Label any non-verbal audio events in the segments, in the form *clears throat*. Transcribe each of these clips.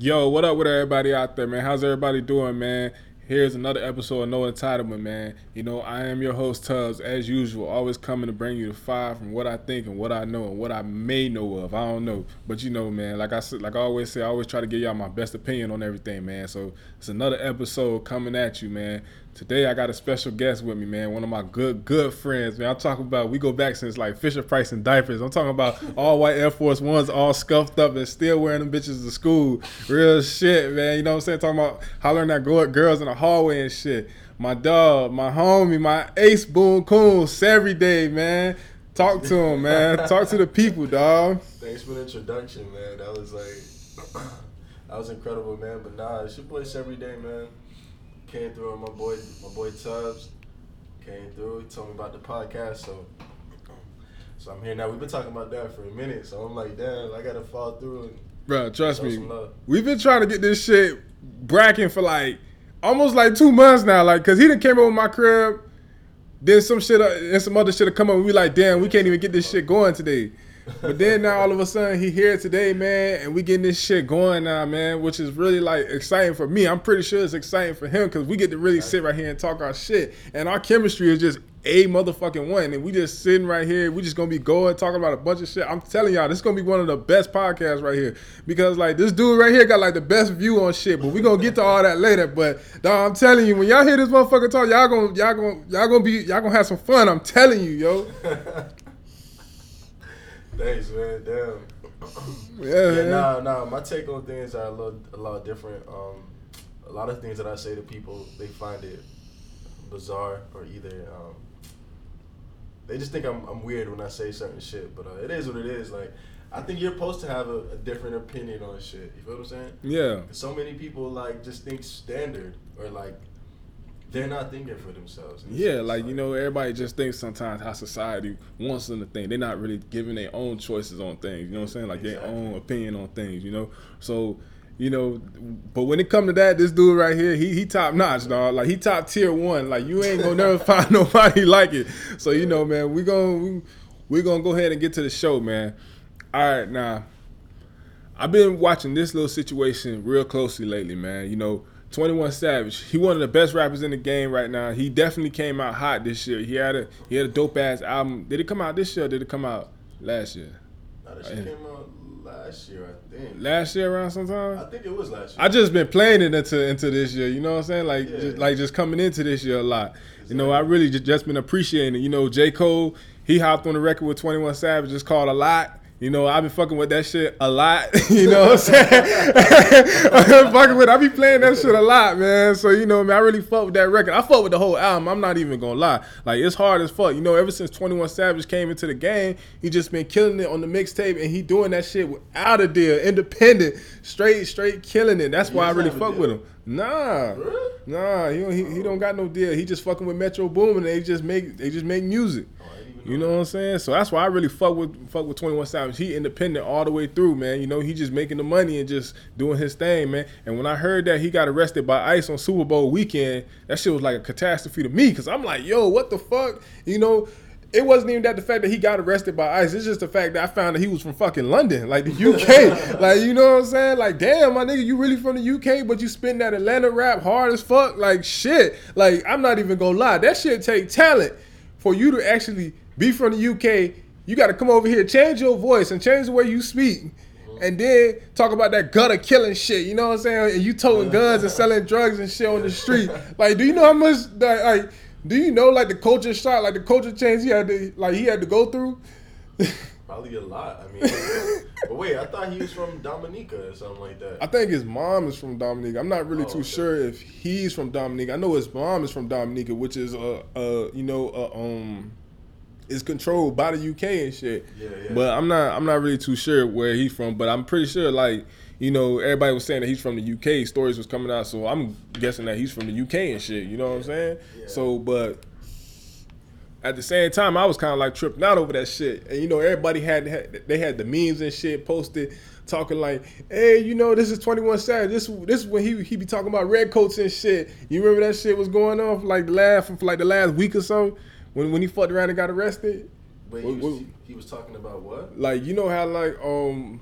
Yo, what up with everybody out there, man? How's everybody doing, man? Here's another episode of No Entitlement, man. You know, I am your host, Tubbs, as usual, always coming to bring you the five from what I think and what I know and what I may know of. I don't know. But you know, man, like I said, like I always say, I always try to give y'all my best opinion on everything, man. So it's another episode coming at you, man. Today I got a special guest with me, man. One of my good, good friends, man. I'm talking about we go back since like Fisher Price and diapers. I'm talking about all white Air Force Ones, all scuffed up and still wearing them bitches to school. Real shit, man. You know what I'm saying? Talking about hollering at girls in the hallway and shit. My dog, my homie, my ace boom coon, every day, man. Talk to him, man. Talk to the people, dog. Thanks for the introduction, man. That was like, *clears throat* that was incredible, man. But nah, it's your boy every day, man came through my boy my boy Tubbs came through. He told me about the podcast, so so I'm here now. We've been talking about that for a minute, so I'm like, damn, I gotta fall through and. Bro, trust me, we've been trying to get this shit bracking for like almost like two months now. Like, cause he done came over my crib, then some shit uh, and some other shit have come up. And we like, damn, we can't even get this shit going today. But then now all of a sudden he here today, man, and we getting this shit going now, man, which is really like exciting for me. I'm pretty sure it's exciting for him because we get to really sit right here and talk our shit, and our chemistry is just a motherfucking one, and we just sitting right here. We just gonna be going talking about a bunch of shit. I'm telling y'all, this is gonna be one of the best podcasts right here because like this dude right here got like the best view on shit. But we gonna get to all that later. But dog, I'm telling you, when y'all hear this motherfucker talk, y'all gonna y'all gonna y'all gonna be y'all gonna have some fun. I'm telling you, yo. *laughs* Thanks, man. Damn. yeah, yeah, nah, nah. My take on things are a little, a lot different. Um, a lot of things that I say to people, they find it bizarre or either um, they just think I'm, I'm weird when I say certain shit. But uh, it is what it is. Like I think you're supposed to have a, a, different opinion on shit. You feel what I'm saying? Yeah. So many people like just think standard or like they're not thinking for themselves. Yeah, like you know, everybody just thinks sometimes how society wants them to think. They're not really giving their own choices on things. You know what I'm saying? Like exactly. their own opinion on things. You know, so you know, but when it come to that, this dude right here, he he top notch, dog. Like he top tier one. Like you ain't gonna never *laughs* find nobody like it. So you know, man, we gonna we, we gonna go ahead and get to the show, man. All right, now. I've been watching this little situation real closely lately, man. You know, 21 Savage. He one of the best rappers in the game right now. He definitely came out hot this year. He had a he had a dope ass album. Did it come out this year or did it come out last year? No, that shit came out last year, I think. Last year around sometime? I think it was last year. I just been playing it into into this year, you know what I'm saying? Like yeah. just, like just coming into this year a lot. Exactly. You know, I really just, just been appreciating it. You know, J. Cole, he hopped on the record with 21 Savage, it's called a lot. You know, I've been fucking with that shit a lot. *laughs* you know what I'm saying? *laughs* Fucking with. I be playing that shit a lot, man. So you know, man, I really fuck with that record. I fuck with the whole album. I'm not even gonna lie. Like it's hard as fuck. You know, ever since 21 Savage came into the game, he just been killing it on the mixtape, and he doing that shit without a deal, independent, straight, straight killing it. That's why I really fuck with him. Nah, really? nah, he, he he don't got no deal. He just fucking with Metro Boomin, and they just make they just make music. Oh, You know what I'm saying? So that's why I really fuck with fuck with 21 Savage. He independent all the way through, man. You know, he just making the money and just doing his thing, man. And when I heard that he got arrested by ICE on Super Bowl weekend, that shit was like a catastrophe to me because I'm like, yo, what the fuck? You know, it wasn't even that the fact that he got arrested by ICE. It's just the fact that I found that he was from fucking London, like the UK. *laughs* like, you know what I'm saying? Like, damn, my nigga, you really from the UK, but you spin that Atlanta rap hard as fuck. Like, shit. Like, I'm not even gonna lie. That shit take talent for you to actually be from the UK, you got to come over here, change your voice and change the way you speak. And then talk about that gutter killing shit, you know what I'm saying? And you toting guns and selling drugs and shit on the street. Like, do you know how much like, like do you know like the culture shock, like the culture change he had to like he had to go through? *laughs* Probably a lot. I mean, but wait, I thought he was from Dominica or something like that. I think his mom is from Dominica. I'm not really oh, too okay. sure if he's from Dominica. I know his mom is from Dominica, which is a, a you know a, um is controlled by the UK and shit. Yeah, yeah. But I'm not I'm not really too sure where he's from, but I'm pretty sure like you know everybody was saying that he's from the UK. Stories was coming out, so I'm guessing that he's from the UK and shit. You know what I'm saying? Yeah. So, but at the same time, I was kind of like tripping out over that shit. And you know, everybody had, had they had the memes and shit posted talking like, "Hey, you know, this is 21 Savage. This this is when he he be talking about red coats and shit. You remember that shit was going off like the last for like the last week or so when when he fucked around and got arrested. But he was, he was talking about what? Like you know how like um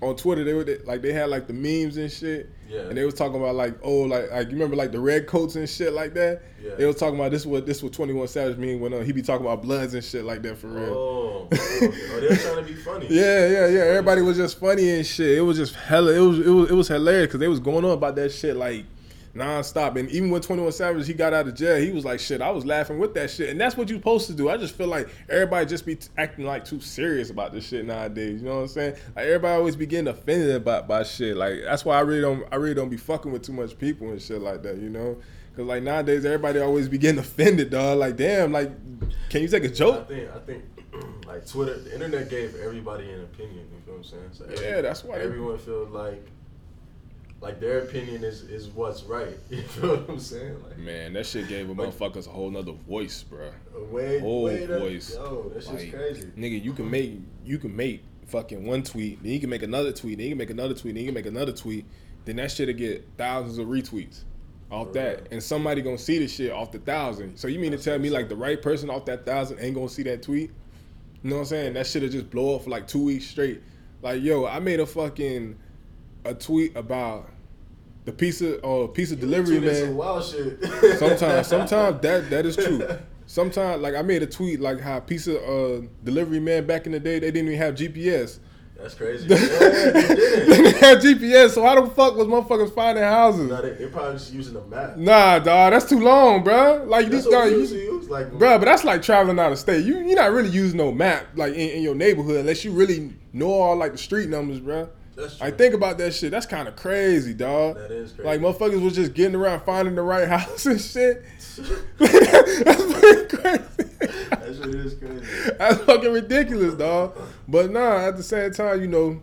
on Twitter they were like they had like the memes and shit. Yeah. And they was talking about like oh like like you remember like the red coats and shit like that. Yeah. They was talking about this what this what Twenty One Savage mean when uh, he be talking about bloods and shit like that for real. Oh, oh, oh they were trying to be *laughs* funny. Yeah, yeah, yeah. Everybody was just funny and shit. It was just hella. It was it was it was hilarious because they was going on about that shit like nonstop. And even when Twenty One Savage he got out of jail, he was like, "Shit, I was laughing with that shit." And that's what you're supposed to do. I just feel like everybody just be acting like too serious about this shit nowadays. You know what I'm saying? Like everybody always be getting offended about by shit. Like that's why I really don't I really don't be fucking with too much people and shit like that. You know? Cause like nowadays everybody always be getting *laughs* offended, dog. Like damn, like can you take a joke? I think I think *clears throat* like Twitter, the internet gave everybody an opinion. You feel what I'm saying? So every, yeah, that's why everyone feels like like their opinion is is what's right. *laughs* You feel what I'm saying? Like, Man, that shit gave a Like- motherfuckers a whole nother voice, bro. way, Whole way voice. Yo, that shit's Like, crazy. Nigga, you can make you can make fucking one tweet, then you can make another tweet, then you can make another tweet, then you can make another tweet, then that shit'll get thousands of retweets off For that. real. And somebody gonna see this shit off the thousand. So you mean That's to tell me like the right person off that thousand ain't gonna see that tweet? You know what I'm saying? That shit'll just blow up for like two weeks straight. Like, yo, I made a fucking a tweet about the pizza or pizza delivery man. wild shit. *laughs* Sometimes, sometimes *laughs* that that is true. Sometimes, like I made a tweet like how pizza uh, delivery man back in the day they didn't even have GPS. That's crazy. *laughs* Yeah, they they did didn't have GPS, so how the fuck was motherfuckers finding houses? Nah, they, they probably just using a map. Nah, dog, that's too long, bruh. Like That's these what guys, you, use. Like, bruh, but that's like traveling out of state. You you're not really using no map like in, in your neighborhood unless you really know all like the street numbers, bruh. I think about that shit. That's kind of crazy, dog. that is crazy. Like motherfuckers was just getting around finding the right *laughs* house and shit. *laughs* That's fucking crazy. that shit is crazy. That's fucking ridiculous, dog. But nah, at the same time, you know,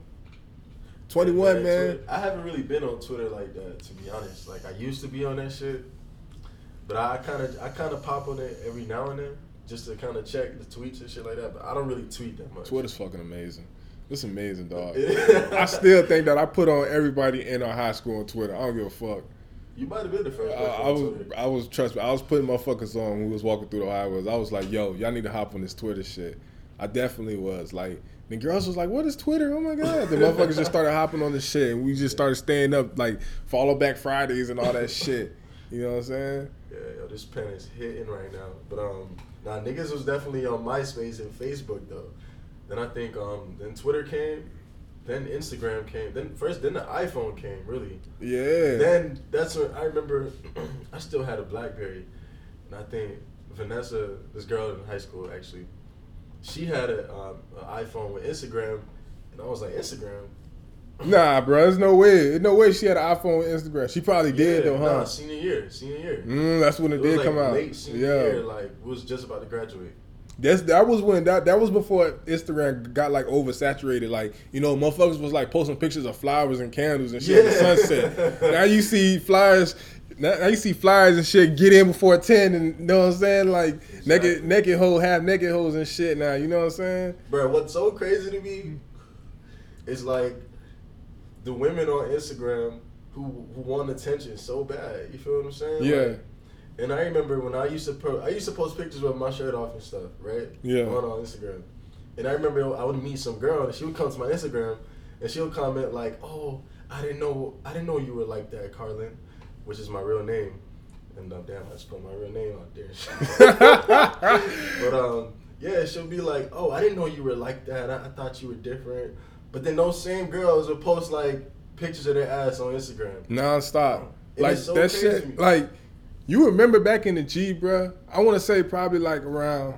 twenty one, man. Twitter- I haven't really been on Twitter like that, to be honest. Like I used to be on that shit, but I kind of I kind of pop on it every now and then just to kind of check the tweets and shit like that. But I don't really tweet that much. Twitter's fucking amazing. It's amazing, dog. I *laughs* I still think that I put on everybody in our high school on Twitter. I don't give a fuck. You might have been the first. person I was, Twitter. I was trust me. I was putting motherfuckers on when we was walking through the highways. I was like, yo, y'all need to hop on this Twitter shit. I definitely was like. The girls was like, "What is Twitter? Oh my god!" The motherfuckers just started hopping on the shit, and we just started staying up like follow back Fridays and all that shit. You know what I'm saying? Yeah, yo, this pen is hitting right now. But um, now niggas was definitely on MySpace and Facebook though. Then I think um, then Twitter came, then Instagram came, then first then the iPhone came really. Yeah. Then that's when I remember *clears throat* I still had a BlackBerry, and I think Vanessa, this girl in high school actually, she had a um, an iPhone with Instagram, and I was like Instagram. Nah, bro, there's no way. There's no way she had an iPhone with Instagram. She probably did Yeah, though, huh? Nah, senior year, senior year. Mm, that's when it, It did like come out. late senior yeah, year, like was just about to graduate. That's that was when that that was before Instagram got like oversaturated. Like you know, motherfuckers was like posting pictures of flowers and candles and shit at the sunset. *laughs* now you see flyers. Now now you see flyers and shit get in before ten, and you know what I'm saying? Like naked, naked hoe, half naked hoes and shit. Now you know what I'm saying? Bro, what's so crazy to me is like the women on Instagram who who want attention so bad. You feel what I'm saying? Yeah. Like, and I remember when I used to po- I used to post pictures with my shirt off and stuff, right? Yeah. On, on Instagram. And I remember I would meet some girl and she would come to my Instagram and she'll comment like, "Oh, I didn't know I didn't know you were like that, Carlin," which is my real name. And uh, damn, I just put my real name out there. *laughs* but um, yeah, she'll be like, "Oh, I didn't know you were like that. I, I thought you were different." But then those same girls will post like pictures of their ass on Instagram. nonstop. And like so that crazy to me. shit. Like you remember back in the G, bruh? I want to say probably like around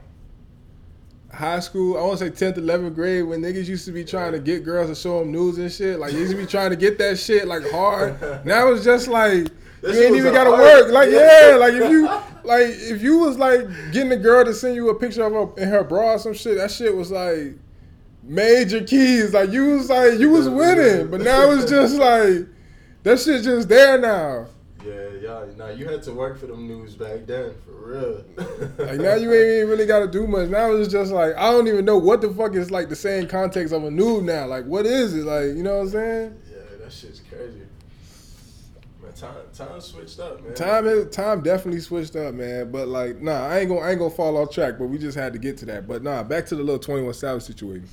high school. I want to say tenth, eleventh grade when niggas used to be trying to get girls to show them nudes and shit. Like you used to be trying to get that shit like hard. Now it's just like. *laughs* That you ain't even gotta art. work. Like Yeah. yeah, like if you *laughs* like if you was like getting a girl to send you a picture of her in her bra or some shit, that shit was like major keys. Like you was like you was *laughs* winning, but now it's just like that shit just there now. Now you had to work for them news back then, for real. Like now you ain't even really got to do much. Now it's just like I don't even know what the fuck is like the same context of a nude now. Like what is it? Like you know what I'm saying? Yeah, that shit's crazy. Man, time time switched up, man. Time time definitely switched up, man. But like nah, I ain't gonna I ain't gonna fall off track. But we just had to get to that. But nah, back to the little Twenty One Savage situation.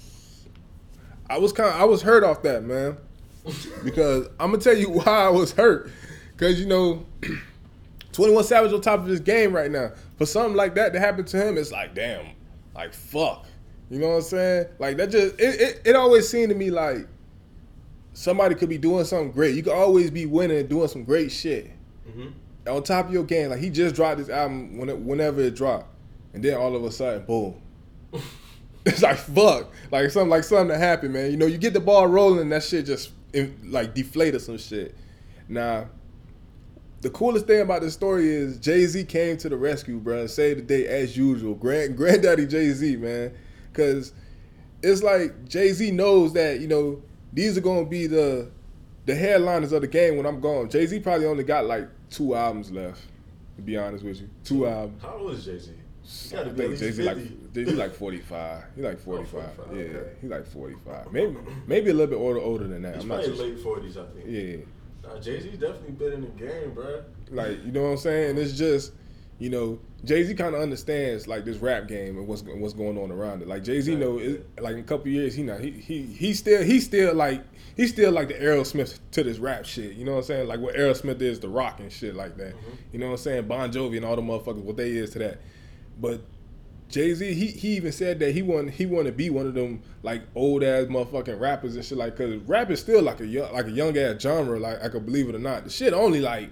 I was kind I was hurt off that man *laughs* because I'm gonna tell you why I was hurt because you know. *clears throat* 21 Savage on top of his game right now. For something like that to happen to him, it's like, damn, like fuck. You know what I'm saying? Like that just it, it, it always seemed to me like somebody could be doing something great. You could always be winning and doing some great shit. Mm-hmm. On top of your game, like he just dropped this album when it, whenever it dropped, and then all of a sudden, boom. *laughs* it's like fuck, like something like something that happened, man. You know, you get the ball rolling, and that shit just like deflated some shit. Now, the coolest thing about this story is Jay Z came to the rescue, bro, and saved the day as usual. Grand *laughs* Granddaddy Jay Z, man, because it's like Jay Z knows that you know these are gonna be the the headliners of the game when I'm gone. Jay Z probably only got like two albums left. To be honest with you, two albums. How old is Jay Z? I think Jay Z like Jay Z like forty five. He like forty five. Oh, yeah, okay. he like forty five. Maybe maybe a little bit older older than that. He's I'm not late forties, I think. Yeah. Nah, Jay Z's definitely been in the game, bro. Like you know what I'm saying? It's just you know Jay Z kind of understands like this rap game and what's what's going on around it. Like Jay Z know it, like in a couple years he not he he he still he still like he's still like the Aerosmith to this rap shit. You know what I'm saying? Like what Aerosmith is to rock and shit like that. Mm-hmm. You know what I'm saying? Bon Jovi and all the motherfuckers what they is to that. But Jay Z, he, he even said that he want he want to be one of them like old ass motherfucking rappers and shit like cause rap is still like a young like a young ass genre like I could believe it or not. The shit only like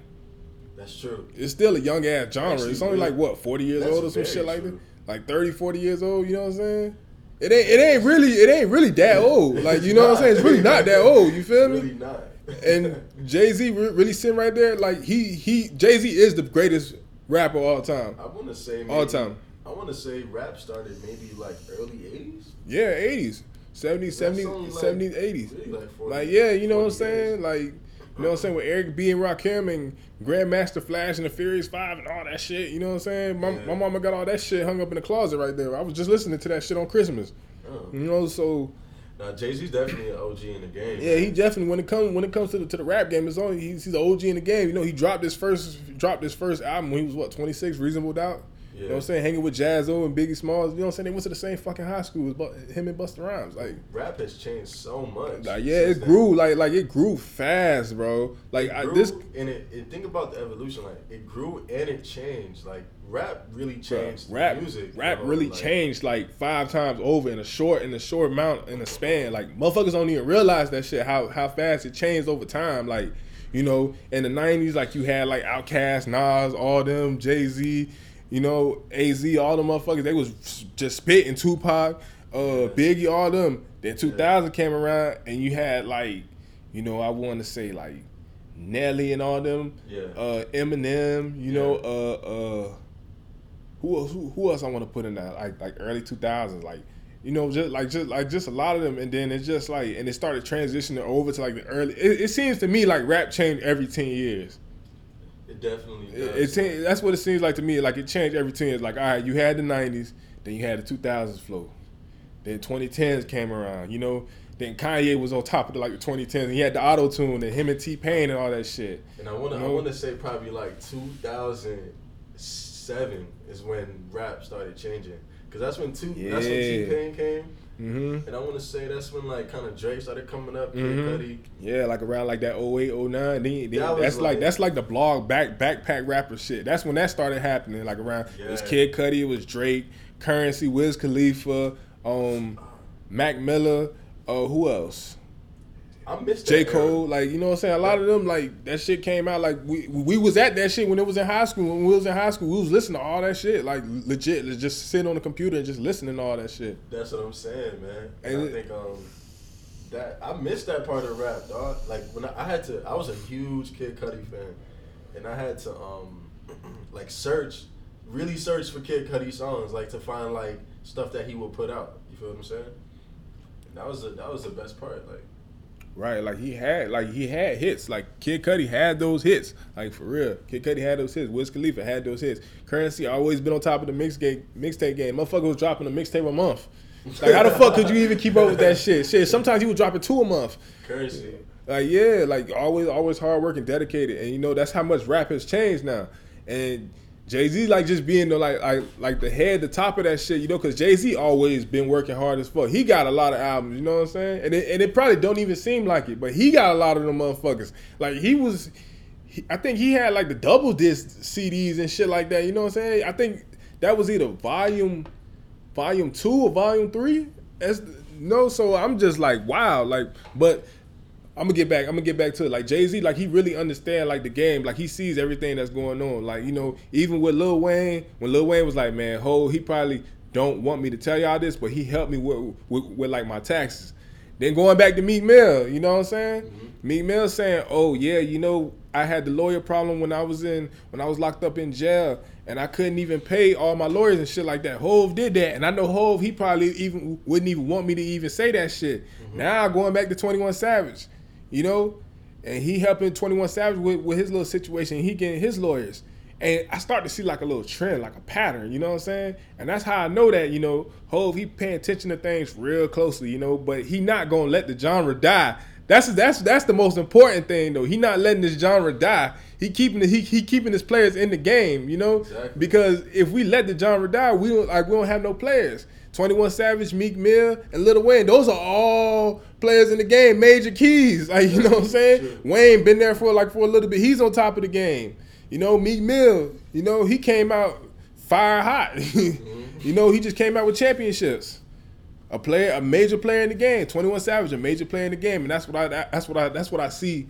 that's true. it's still a young ass genre. Actually, it's only like what forty years old or some shit true. like that? Like 30 40 years old you know what I'm saying? It ain't it ain't really it ain't really that *laughs* old. Like you know what I'm saying? It's really not that old you feel me? Really not. And Jay Z really sitting right there like he he Jay Z is the greatest rapper all time. I want to say all time I want to say rap started maybe like early 80s. Yeah, 80s. 70s, 70s, 70s, 80s. Really like, 40, like, yeah, you know what I'm saying? Like, you know what I'm saying? With Eric B. and Rakim and Grandmaster Flash and the Furious Five and all that shit. You know what I'm saying? My, yeah. my mama got all that shit hung up in the closet right there. I was just listening to that shit on Christmas. Oh. You know, so. Now Jay Z's definitely an OG in the game. Yeah, he definitely when it comes when it comes to the to the rap game, it's only he's, he's an OG in the game. You know, he dropped his first dropped his first album when he was what 26, Reasonable Doubt. You know what I'm saying? Hanging with Jaz-O and Biggie Smalls. You know what I'm saying? They went to the same fucking high school as him and Busta Rhymes. Like rap has changed so much. Like yeah, it grew then. like like it grew fast, bro. Like I, this and it, and think about the evolution. Like it grew and it changed. Like rap really changed. Bro, rap music. Rap you know? really like, changed like five times over in a short in a short amount in a span. Like motherfuckers don't even realize that shit. How how fast it changed over time. Like you know, in the '90s, like you had like Outkast, Nas, all them, Jay Z you know, AZ, all the motherfuckers, they was just spitting Tupac, uh, Biggie, all them. Then 2000 came around and you had like, you know, I want to say like Nelly and all them, yeah. uh, Eminem, you yeah. know, uh, uh, who else? Who, who else I want to put in that? Like like early 2000s, like you know, just like just like just a lot of them, and then it's just like, and it started transitioning over to like the early. It, it seems to me like rap changed every ten years. It definitely does. It, it, that's what it seems like to me. Like it changed every ten years. Like all right, you had the '90s, then you had the 2000s flow, then 2010s came around. You know, then Kanye was on top of the, like the 2010s. He had the auto tune and him and T Pain and all that shit. And I want to you know? I want to say probably like 2007 is when rap started changing. Cause that's when two. Yeah. That's when T Pain came. Mm-hmm. And I want to say that's when like kind of Drake started coming up. Mm-hmm. Yeah, like around like that 08, 09. Then, then that that's like, like, that's like the blog back backpack rapper shit. That's when that started happening. Like around yeah. it was Kid Cudi, it was Drake, Curren$y, Wiz Khalifa, um, Mac Miller. Uh, who else? I missed J. Cole, like you know what I'm saying. A lot of them, like that shit came out. Like we we was at that shit when it was in high school. When we was in high school, we was listening to all that shit. Like legit, just sitting on the computer and just listening to all that shit. That's what I'm saying, man. And, and I think um that I missed that part of rap, dog. Like when I, I had to, I was a huge Kid Cudi fan, and I had to um *clears throat* like search, really search for Kid Cudi songs, like to find like stuff that he would put out. You feel what I'm saying? And that was the that was the best part, like. Right, like he had, like he had hits. Like Kid Cudi had those hits, like for real. Kid Cudi had those hits. Wiz Khalifa had those hits. Curren$y always been on top of the mix game, mixtape game. Motherfucker was dropping a mixtape a month. Like how the fuck could you even keep up with that shit? Shit, sometimes he was dropping two a month. Curren$y. Like yeah, like always, always hard work and dedicated. And you know that's how much rap has changed now. And Jay Z like just being the like like like the head, the top of that shit, you know, because Jay Z always been working hard as fuck. He got a lot of albums, you know what I'm saying? And it, and it probably don't even seem like it, but he got a lot of them motherfuckers. Like he was, he, I think he had like the double disc CDs and shit like that. You know what I'm saying? I think that was either volume, volume two or volume three. As no, so I'm just like wow, like but I'm gonna get back. I'm gonna get back to it. Like Jay Z, like he really understand like the game. Like he sees everything that's going on. Like you know, even with Lil Wayne, when Lil Wayne was like, man, ho, he probably don't want me to tell y'all this, but he helped me with, with, with like my taxes. Then going back to Meek Mill, you know what I'm saying? Mm-hmm. Meek Mill saying, oh yeah, you know, I had the lawyer problem when I was in when I was locked up in jail, and I couldn't even pay all my lawyers and shit like that. Hove did that, and I know Hove he probably even wouldn't even want me to even say that shit. Mm-hmm. Now going back to Twenty One Savage you know, and he helping Twenty One Savage with, with his little situation. He getting his lawyers, and I start to see like a little trend, like a pattern. You know what I'm saying? And that's how I know that you know Hove he paying attention to things real closely. You know, but he not gonna let the genre die. That's that's that's the most important thing though. He not letting this genre die. He keeping the, he he keeping his players in the game. You know, exactly. because if we let the genre die, we don't like we don't have no players. 21 Savage, Meek Mill, and Lil Wayne. Those are all players in the game, major keys. *laughs* Like, you know what I'm saying? Wayne been there for like for a little bit. He's on top of the game. You know, Meek Mill, you know, he came out fire hot. *laughs* mm-hmm. you know, he just came out with championships. A player, a major player in the game. 21 Savage, a major player in the game. And that's what I that's what I that's what I see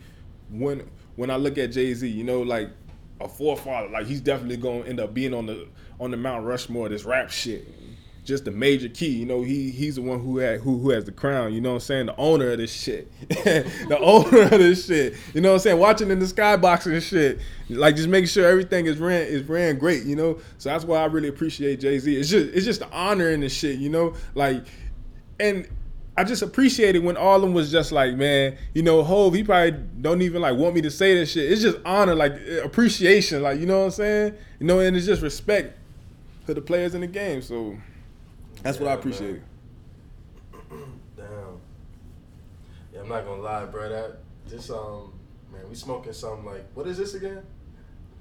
when when I look at Jay-Z, you know, like a forefather. Like he's definitely gonna end up being on the on the Mount Rushmore, this rap shit just the major key. You know, he he's the one who had who who has the crown. You know what I'm saying? The owner of this shit. *laughs* the owner of this shit. You know what I'm saying? Watching in the skybox and shit. Like just making sure everything is ran is ran great, you know? So that's why I really appreciate Jay-Z. It's just it's just the honor in the shit, you know? Like and I just appreciate it when all of them was just like, man, you know, Hove, he probably don't even like want me to say this shit. It's just honor, like appreciation, like you know what I'm saying? You know, and it's just respect to the players in the game. So that's yeah, what I appreciate. *clears throat* Damn. Yeah, I'm not gonna lie, bro. That this um man, we smoking something like what is this again?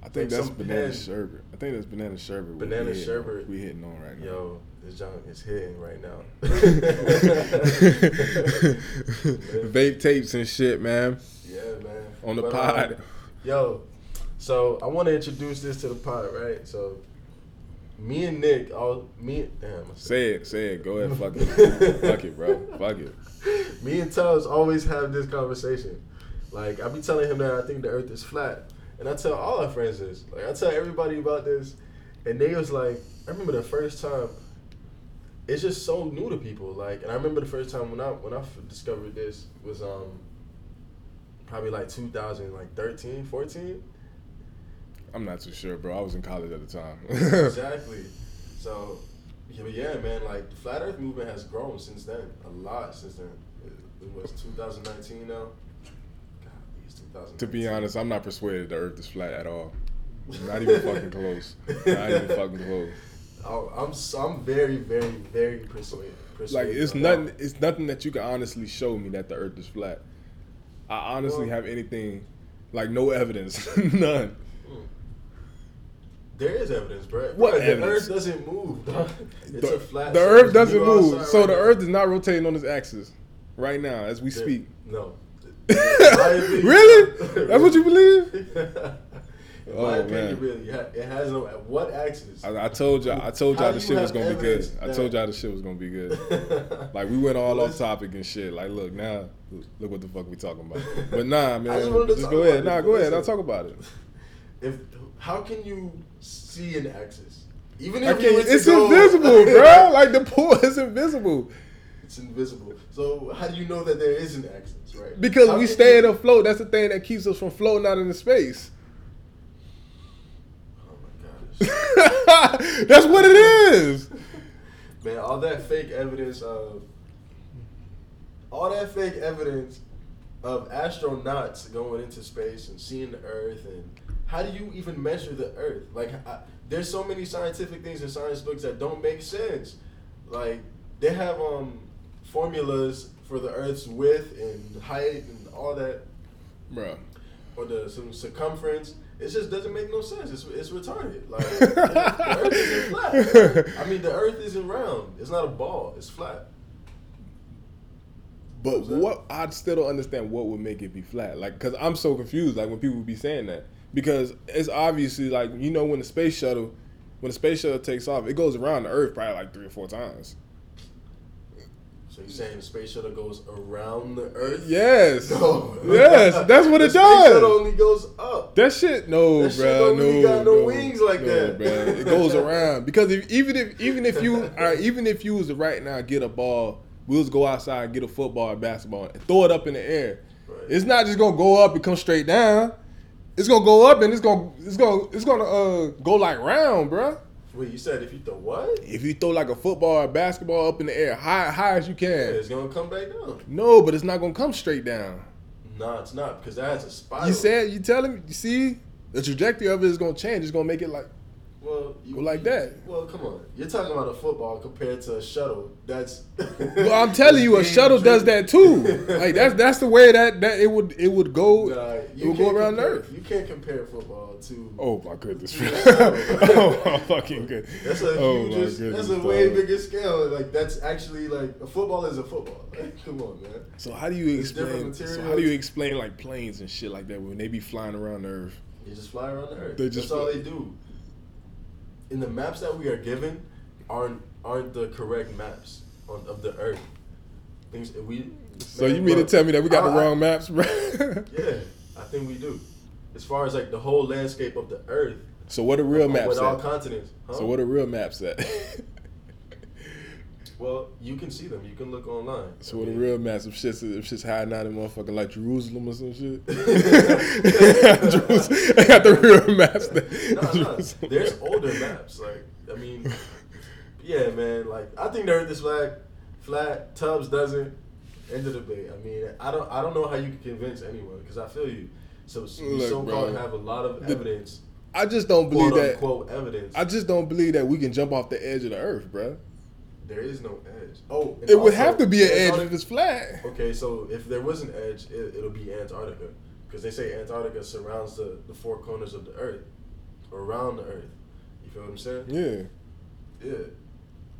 I think like that's banana pen. sherbet. I think that's banana sherbet. Banana we sherbet. We hitting on right now. Yo, this junk is hitting right now. *laughs* *laughs* *laughs* Vape tapes and shit, man. Yeah, man. On the but, pod. Um, yo, so I want to introduce this to the pod, right? So me and Nick, all me, damn. Say it, say it. Go ahead, fuck it, *laughs* fuck it, bro, fuck it. Me and Tubbs always have this conversation. Like I be telling him that I think the Earth is flat, and I tell all our friends this. Like I tell everybody about this, and they was like, I remember the first time. It's just so new to people. Like, and I remember the first time when I when I discovered this was um probably like 2000, like 13, 14 I'm not too sure, bro. I was in college at the time. *laughs* exactly. So, yeah, but yeah, man, like the flat Earth movement has grown since then, a lot since then. It, it was 2019 now. God, to be honest, I'm not persuaded the Earth is flat at all. Not even fucking close. Not even *laughs* fucking close. Oh, I'm I'm very very very persuaded. persuaded like it's nothing. That. It's nothing that you can honestly show me that the Earth is flat. I honestly well, have anything, like no evidence, *laughs* none. There is evidence, bro. What the evidence? Earth doesn't move. *laughs* It's the, a flat. The Earth doesn't move, so right the now. Earth is not rotating on its axis right now as we there, speak. No. *laughs* really? That's what you believe? *laughs* In oh, my opinion, man. really, it has no what axis. I, I told y'all, I told y'all the shit was gonna be good. I told y'all the shit was gonna be good. like we went all off topic and shit. Like, look now, look what the fuck we talking about. But nah, man, just, just go ahead. Nah, go ahead. I'll talk about it. If how can you see an axis? Even if it's invisible, *laughs* bro. Like the pool is invisible. It's invisible. So how do you know that there is an axis, right? Because how we stay you... afloat. That's the thing that keeps us from floating out into space. Oh my gosh. *laughs* That's what it is. *laughs* Man, all that fake evidence of all that fake evidence of astronauts going into space and seeing the Earth and how do you even measure the Earth? Like, I, there's so many scientific things in science books that don't make sense. Like, they have um formulas for the Earth's width and height and all that, bro, or the some circumference, It just doesn't make no sense. It's, it's retarded. Like *laughs* the Earth isn't flat. I mean, the Earth isn't round. It's not a ball. It's flat. But what I still don't understand what would make it be flat. Like, cause I'm so confused. Like when people would be saying that, because it's obviously like you know when the space shuttle, when the space shuttle takes off, it goes around the Earth probably like three or four times. So you're saying the space shuttle goes around the Earth? Yes. No. *laughs* Yes, that's what it does. Space shuttle only goes up. That shit, no, that bro. no, got no, no wings like no, that. Bro. It goes *laughs* around because if, even if even if you are *laughs* uh, even if you was to right now get a ball We'll just go outside and get a football or basketball and throw it up in the air. Right. It's not just gonna go up and come straight down. It's gonna go up and it's gonna it's gonna it's gonna uh go like round, bro. Wait, you said if you throw what? If you throw like a football or basketball up in the air, high high as you can. Yeah, it's gonna come back down. No, but it's not gonna come straight down. No, it's not because that's a spiral. You said you telling me? You see, the trajectory of it is gonna change. It's gonna make it like well, you, like that. Well, come on. You're talking about a football compared to a shuttle. That's. well, I'm telling you, a shuttle does that too. Like that's that's the way that, that it would it would go. Nah, it would go around compare, Earth. You can't compare football to. Oh my goodness! *laughs* oh my fucking good. That's a oh huge. That's a way bigger scale. Like that's actually like a football is a football. Like, *laughs* come on, man. So how do you explain? So how do you explain like planes and shit like that when they be flying around the Earth? They just fly around the Earth. They just that's all they do in the maps that we are given aren't aren't the correct maps on, of the Earth. Things we. So man, you mean to tell me that we got I, the wrong I, maps, bro? *laughs* yeah, I think we do. As far as like the whole landscape of the Earth. So what are real maps? With all continents. Huh? So what are real maps at? *laughs* Well, you can see them. You can look online. So what the real maps if shit's if shit's hiding out in motherfucking like Jerusalem or some shit. *laughs* I got the real maps. There. *laughs* No, no. There's older maps. Like I mean, yeah, man. Like I think the Earth is flat. Flat. Tubbs doesn't. End of debate. I mean, I don't. I don't know how you can convince anyone because I feel you. So you so called have a lot of evidence. I just don't believe quote, that. Unquote, evidence. I just don't believe that we can jump off the edge of the earth, bro. There is no edge. Oh, it would have to be an edge if it's flat. Okay, so if there was an edge, it, will be Antarctica, because they say Antarctica surrounds the, the four corners of the Earth, around the Earth. You feel what I'm saying? Yeah. Yeah.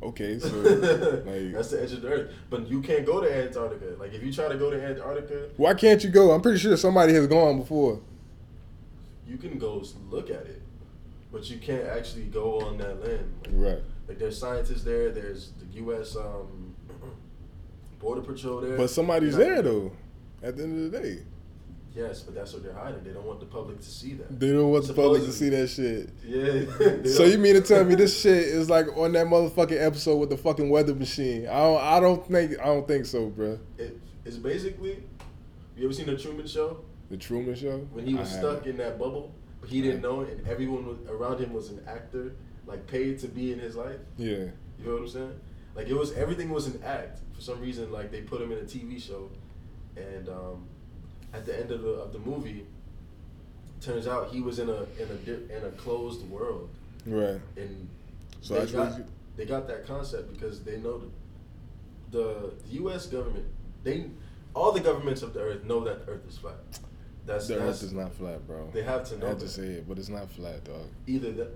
Okay, so *laughs* like, that's the edge of the Earth. But you can't go to Antarctica. Like if you try to go to Antarctica, why can't you go? I'm pretty sure somebody has gone before. You can go look at it, but you can't actually go on that land. Like, right. Like there's scientists there. There's the U.S. Um, *clears throat* Border Patrol there. But somebody's there though. At the end of the day. Yes, but that's what they're hiding. They don't want the public to see that. They don't want Supposedly. the public to see that shit. *laughs* Yeah. so you mean to tell me *laughs* this shit is like on that motherfucking episode with the fucking weather machine? I don't. I don't think. I don't think so, bro. It, it's basically. You ever seen the Truman Show? The Truman Show. When he was I stuck haven't. in that bubble, but he didn't know it, and everyone was, around him was an actor like paid to be in his life. Yeah. You know what I'm saying? Like it was everything was an act. For some reason, like they put him in a TV show, and um, at the end of the of the movie, turns out he was in a in a in a closed world. Right. And so they got, they got that concept because they know the, the U.S. government they all the governments of the earth know that the earth is flat. That's the that's, earth is not flat, bro. They have to know. I have to say it, but it's not flat, dog. Either that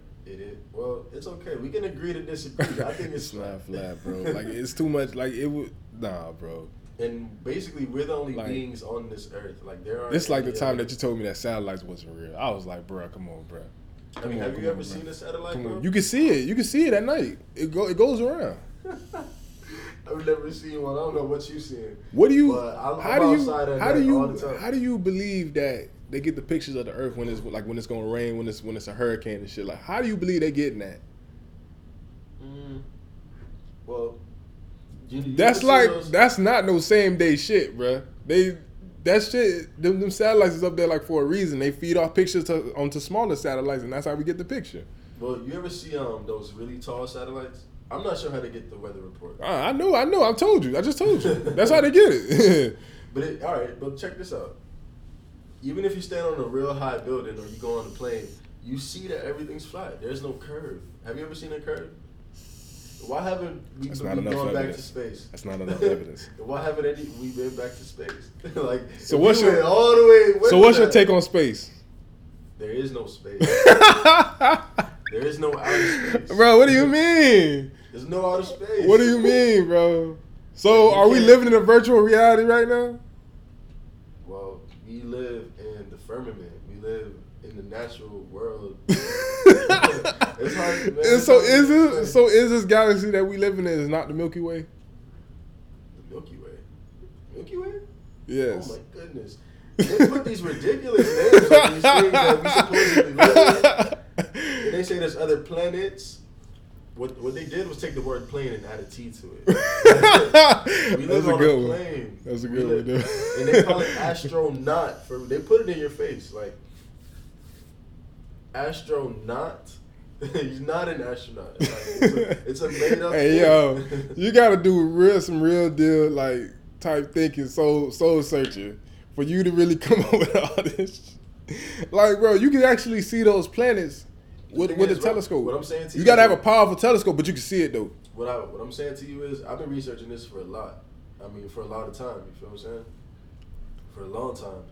Well, it's okay. We can agree to disagree. I think it's, *laughs* it's not flat, bro. *laughs* like it's too much. Like it would. Nah, bro. And basically, we're the only like, beings on this earth. Like there are. It's like the time that you told me that satellites wasn't real. I was like, bro, come on, bro. Come I mean, on, have you ever on, seen bro. a satellite? Bro? You can see it. You can see it at night. It go. It goes around. *laughs* I've never seen one. I don't know what you seen. What do you? how do you? How do you? How do you believe that they get the pictures of the earth when it's like when it's gonna rain, when it's when it's a hurricane and shit. Like, how do you believe they getting that? Mm, well, that's like those? that's not no same day shit, bro. They that shit them, them satellites is up there like for a reason. They feed off pictures to, onto smaller satellites, and that's how we get the picture. Well, you ever see um those really tall satellites? I'm not sure how to get the weather report. Uh, I know, I know. I told you. I just told you. *laughs* that's how they get it. *laughs* but it, all right, but check this out even if you stand on a real high building or you go on a plane, you see that everything's flat. There's no curve. Have you ever seen a curve? Why haven't we That's been going back to space? That's not enough *laughs* evidence. Why haven't any we been back to space? *laughs* like so what's your all the way? So what's your take on space? There is no space. *laughs* there is no outer space. Bro, what do you mean? There's no outer space. What do you mean, bro? So are we living in a virtual reality right now? Live in the firmament. We live in the natural world. *laughs* it's hard, man. And so is this so is this galaxy that we live in is not the Milky Way? The Milky Way. Milky Way? Yes. Oh my goodness. They put these ridiculous names on these things that we supposedly live in. And they say there's other planets. What what they did was take the word plane and add a T to it. *laughs* we live That's on a, good a plane. One. That's a good live, one. and they call it *laughs* astronaut. For they put it in your face like astronaut. *laughs* He's not an astronaut. Like, it's, a, it's, a, made up. Hey thing. yo, you got to do real some real deal like type thinking, soul soul searching for you to really come up with all this. Like, bro, you can actually see those planets with, with a telescope. What I'm saying to you, you gotta have a powerful telescope, but you can see it though. What I what I'm saying to you is, I've been researching this for a lot. I mean, for a lot of time. You feel what I'm saying? For a long time,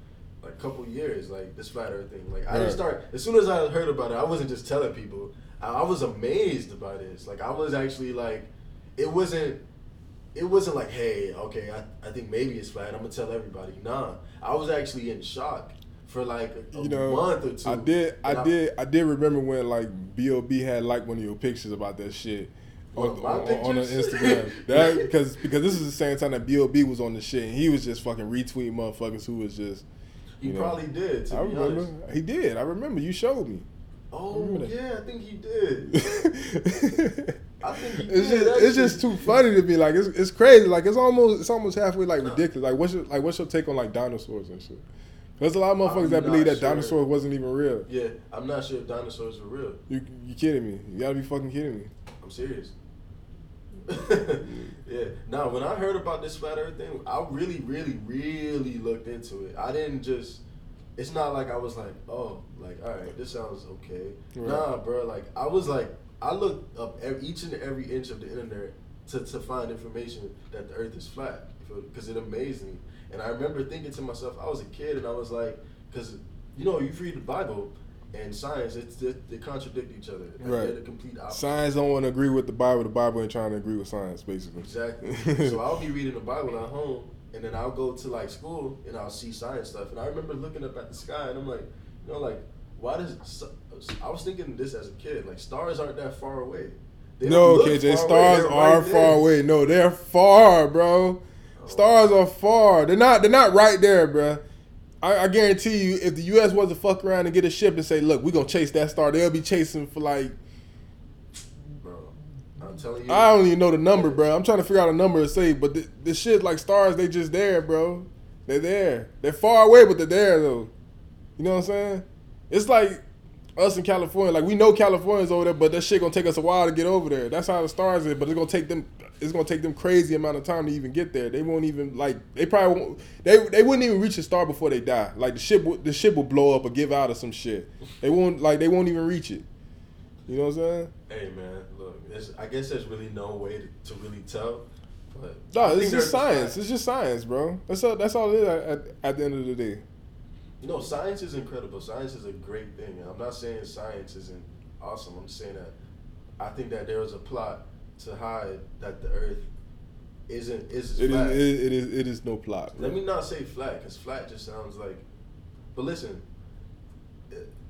like a couple years, like this flat Earth thing. Like I didn't start as soon as I heard about it. I wasn't just telling people. I, I was amazed by this. Like I was actually like, it wasn't it wasn't like, hey, okay, I, I think maybe it's flat. I'm gonna tell everybody. Nah, I was actually in shock for like a, you know, month or two. I did, I, I, did, I did remember when like Bob had like one of your pictures about that shit. Oh, on, on, on, Instagram, *laughs* that because because this is the same time that Bob was on the shit, and he was just fucking retweeting motherfuckers who was just. He know, probably did. I remember honest. he did. I remember you showed me. Oh I yeah, I think he did. *laughs* I think he it's did. Just, it's just too funny to be Like it's, it's crazy. Like it's almost it's almost halfway like ridiculous. Like what's your like what's your take on like dinosaurs and shit? There's a lot of motherfuckers I'm that believe that sure. dinosaurs wasn't even real. Yeah, I'm not sure if dinosaurs were real. You you kidding me? You gotta be fucking kidding me. I'm serious. *laughs* yeah. Now, when I heard about this flat Earth thing, I really, really, really looked into it. I didn't just. It's not like I was like, oh, like, all right, this sounds okay. Right. Nah, bro. Like, I was like, I looked up every, each and every inch of the internet to, to find information that the Earth is flat because it amazed me. And I remember thinking to myself, I was a kid, and I was like, because you know, you read the Bible and science, it's they, they contradict each other. Right. They're the complete opposite. Science don't want to agree with the Bible. The Bible ain't trying to agree with science, basically. Exactly. *laughs* so I'll be reading the Bible at home, and then I'll go to like school, and I'll see science stuff. And I remember looking up at the sky, and I'm like, you know, like, why does I was thinking this as a kid, like stars aren't that far away. They no, KJ, stars are right far away. No, they're far, bro. Stars are far. They're not. They're not right there, bro. I, I, guarantee you, if the U.S. was to fuck around and get a ship and say, "Look, we're gonna chase that star," they'll be chasing for like. Bro, I'm telling you. I don't even know the number, bro. I'm trying to figure out a number to say, but the, the shit like stars, they just there, bro. They're there. They're far away, but they're there though. You know what I'm saying? It's like us in California, like we know California's over there, but that shit gonna take us a while to get over there. That's how the stars is, but it's gonna take them. It's gonna take them crazy amount of time to even get there. They won't even like. They probably won't. They they wouldn't even reach a star before they die. Like the ship, the ship will blow up or give out or some shit. They won't like. They won't even reach it. You know what I'm saying? Hey man, look. I guess there's really no way to, to really tell. But no, it's just science. It's just science, bro. That's all. That's all it is at, at, at the end of the day. You know, science is incredible. Science is a great thing. I'm not saying science isn't awesome. I'm saying that I think that there was a plot to hide that the Earth isn't is it flat. Is, it, it is it is no plot. Bro. Let me not say flat because flat just sounds like. But listen,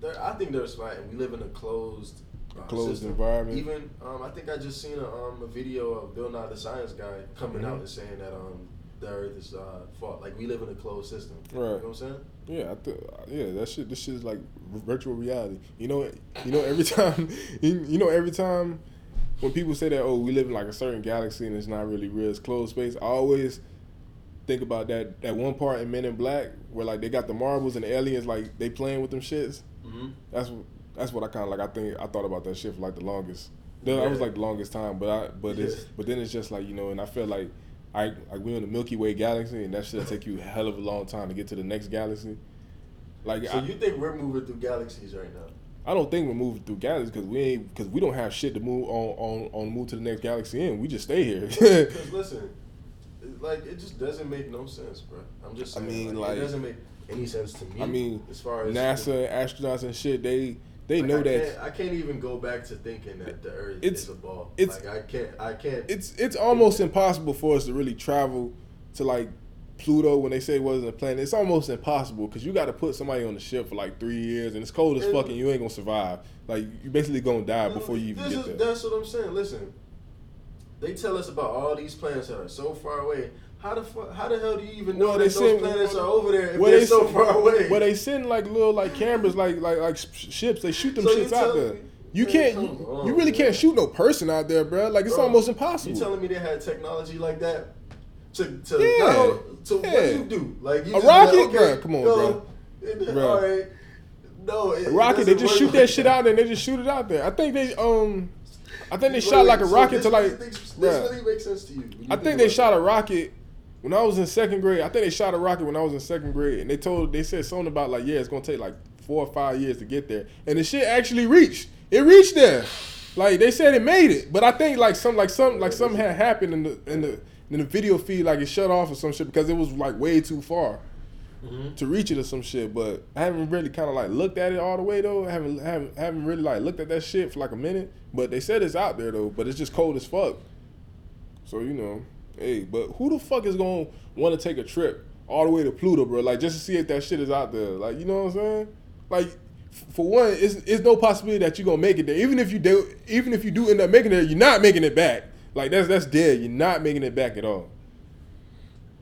there, I think there's flat, and we live in a closed. Uh, closed system. environment. Even um, I think I just seen a, um, a video of Bill Nye the Science Guy coming mm-hmm. out and saying that um, the Earth is uh, fault. Like we live in a closed system. Right. You know what I'm saying? Yeah, I th- yeah, that shit. This shit is like virtual reality. You know, you know every *laughs* time, you know every time when people say that, oh, we live in like a certain galaxy and it's not really real, it's closed space. I always think about that that one part in Men in Black where like they got the marbles and the aliens like they playing with them shits. Mm-hmm. That's that's what I kind of like. I think I thought about that shit for like the longest. That yeah. was like the longest time, but I but yeah. it's but then it's just like you know, and I feel like I like we're in the Milky Way galaxy, and that should take you a hell of a long time to get to the next galaxy. Like, so I, you think we're moving through galaxies right now? I don't think we're moving through galaxies because we ain't because we don't have shit to move on on on move to the next galaxy in. We just stay here. *laughs* Because listen, like it just doesn't make no sense, bro. I'm just saying. I mean, like, like it doesn't make any sense to me. I mean, as far as NASA, astronauts and shit, they they like know I that. I can't even go back to thinking that the Earth it's, is a ball. It's like I can't. I can't. It's it's almost impossible for us to really travel to like Pluto when they say it wasn't a planet. It's almost impossible because you got to put somebody on the ship for like three years and it's cold as fuck and you ain't gonna survive. Like you basically gonna die before you even get is, there. That's what I'm saying. Listen, they tell us about all these planets that are so far away. How the fuck, how the hell do you even know well, that those send, planets are over there if well, they're they so far away? Well, they send like little like cameras, like like like ships. They shoot them so shits out there. Me, you can't. You, you really can't shoot no person out there, bro. Like it's bro, almost impossible. You telling me they had technology like that to to yeah. to yeah. what you do? Like you a rocket, like, okay, bro. Come on, bro. bro. All right. No, it, a rocket. They just shoot like that shit out there. and They just shoot it out there. I think they um. I think they shot like a rocket to like. This, this really makes sense to you I think they shot a rocket when I was in second grade, I think they shot a rocket when I was in second grade, and they told they said something about like, yeah, it's gonna take like four or five years to get there, and the shit actually reached. It reached there, like they said it made it, but I think like some like some like something had happened in the in the in the video feed, like it shut off or some shit because it was like way too far. Mm-hmm. To reach it or some shit, but I haven't really kind of like looked at it all the way though. I haven't haven't haven't really like looked at that shit for like a minute. But they said it's out there though. But it's just cold as fuck. So you know, Hey, but who the fuck is gonna want to take a trip all the way to Pluto, bro? Like just to see if that shit is out there. Like you know what I'm saying? Like for one, it's, it's no possibility that you're gonna make it there. Even if you do, even if you do end up making it, you're not making it back. Like that's that's dead. You're not making it back at all.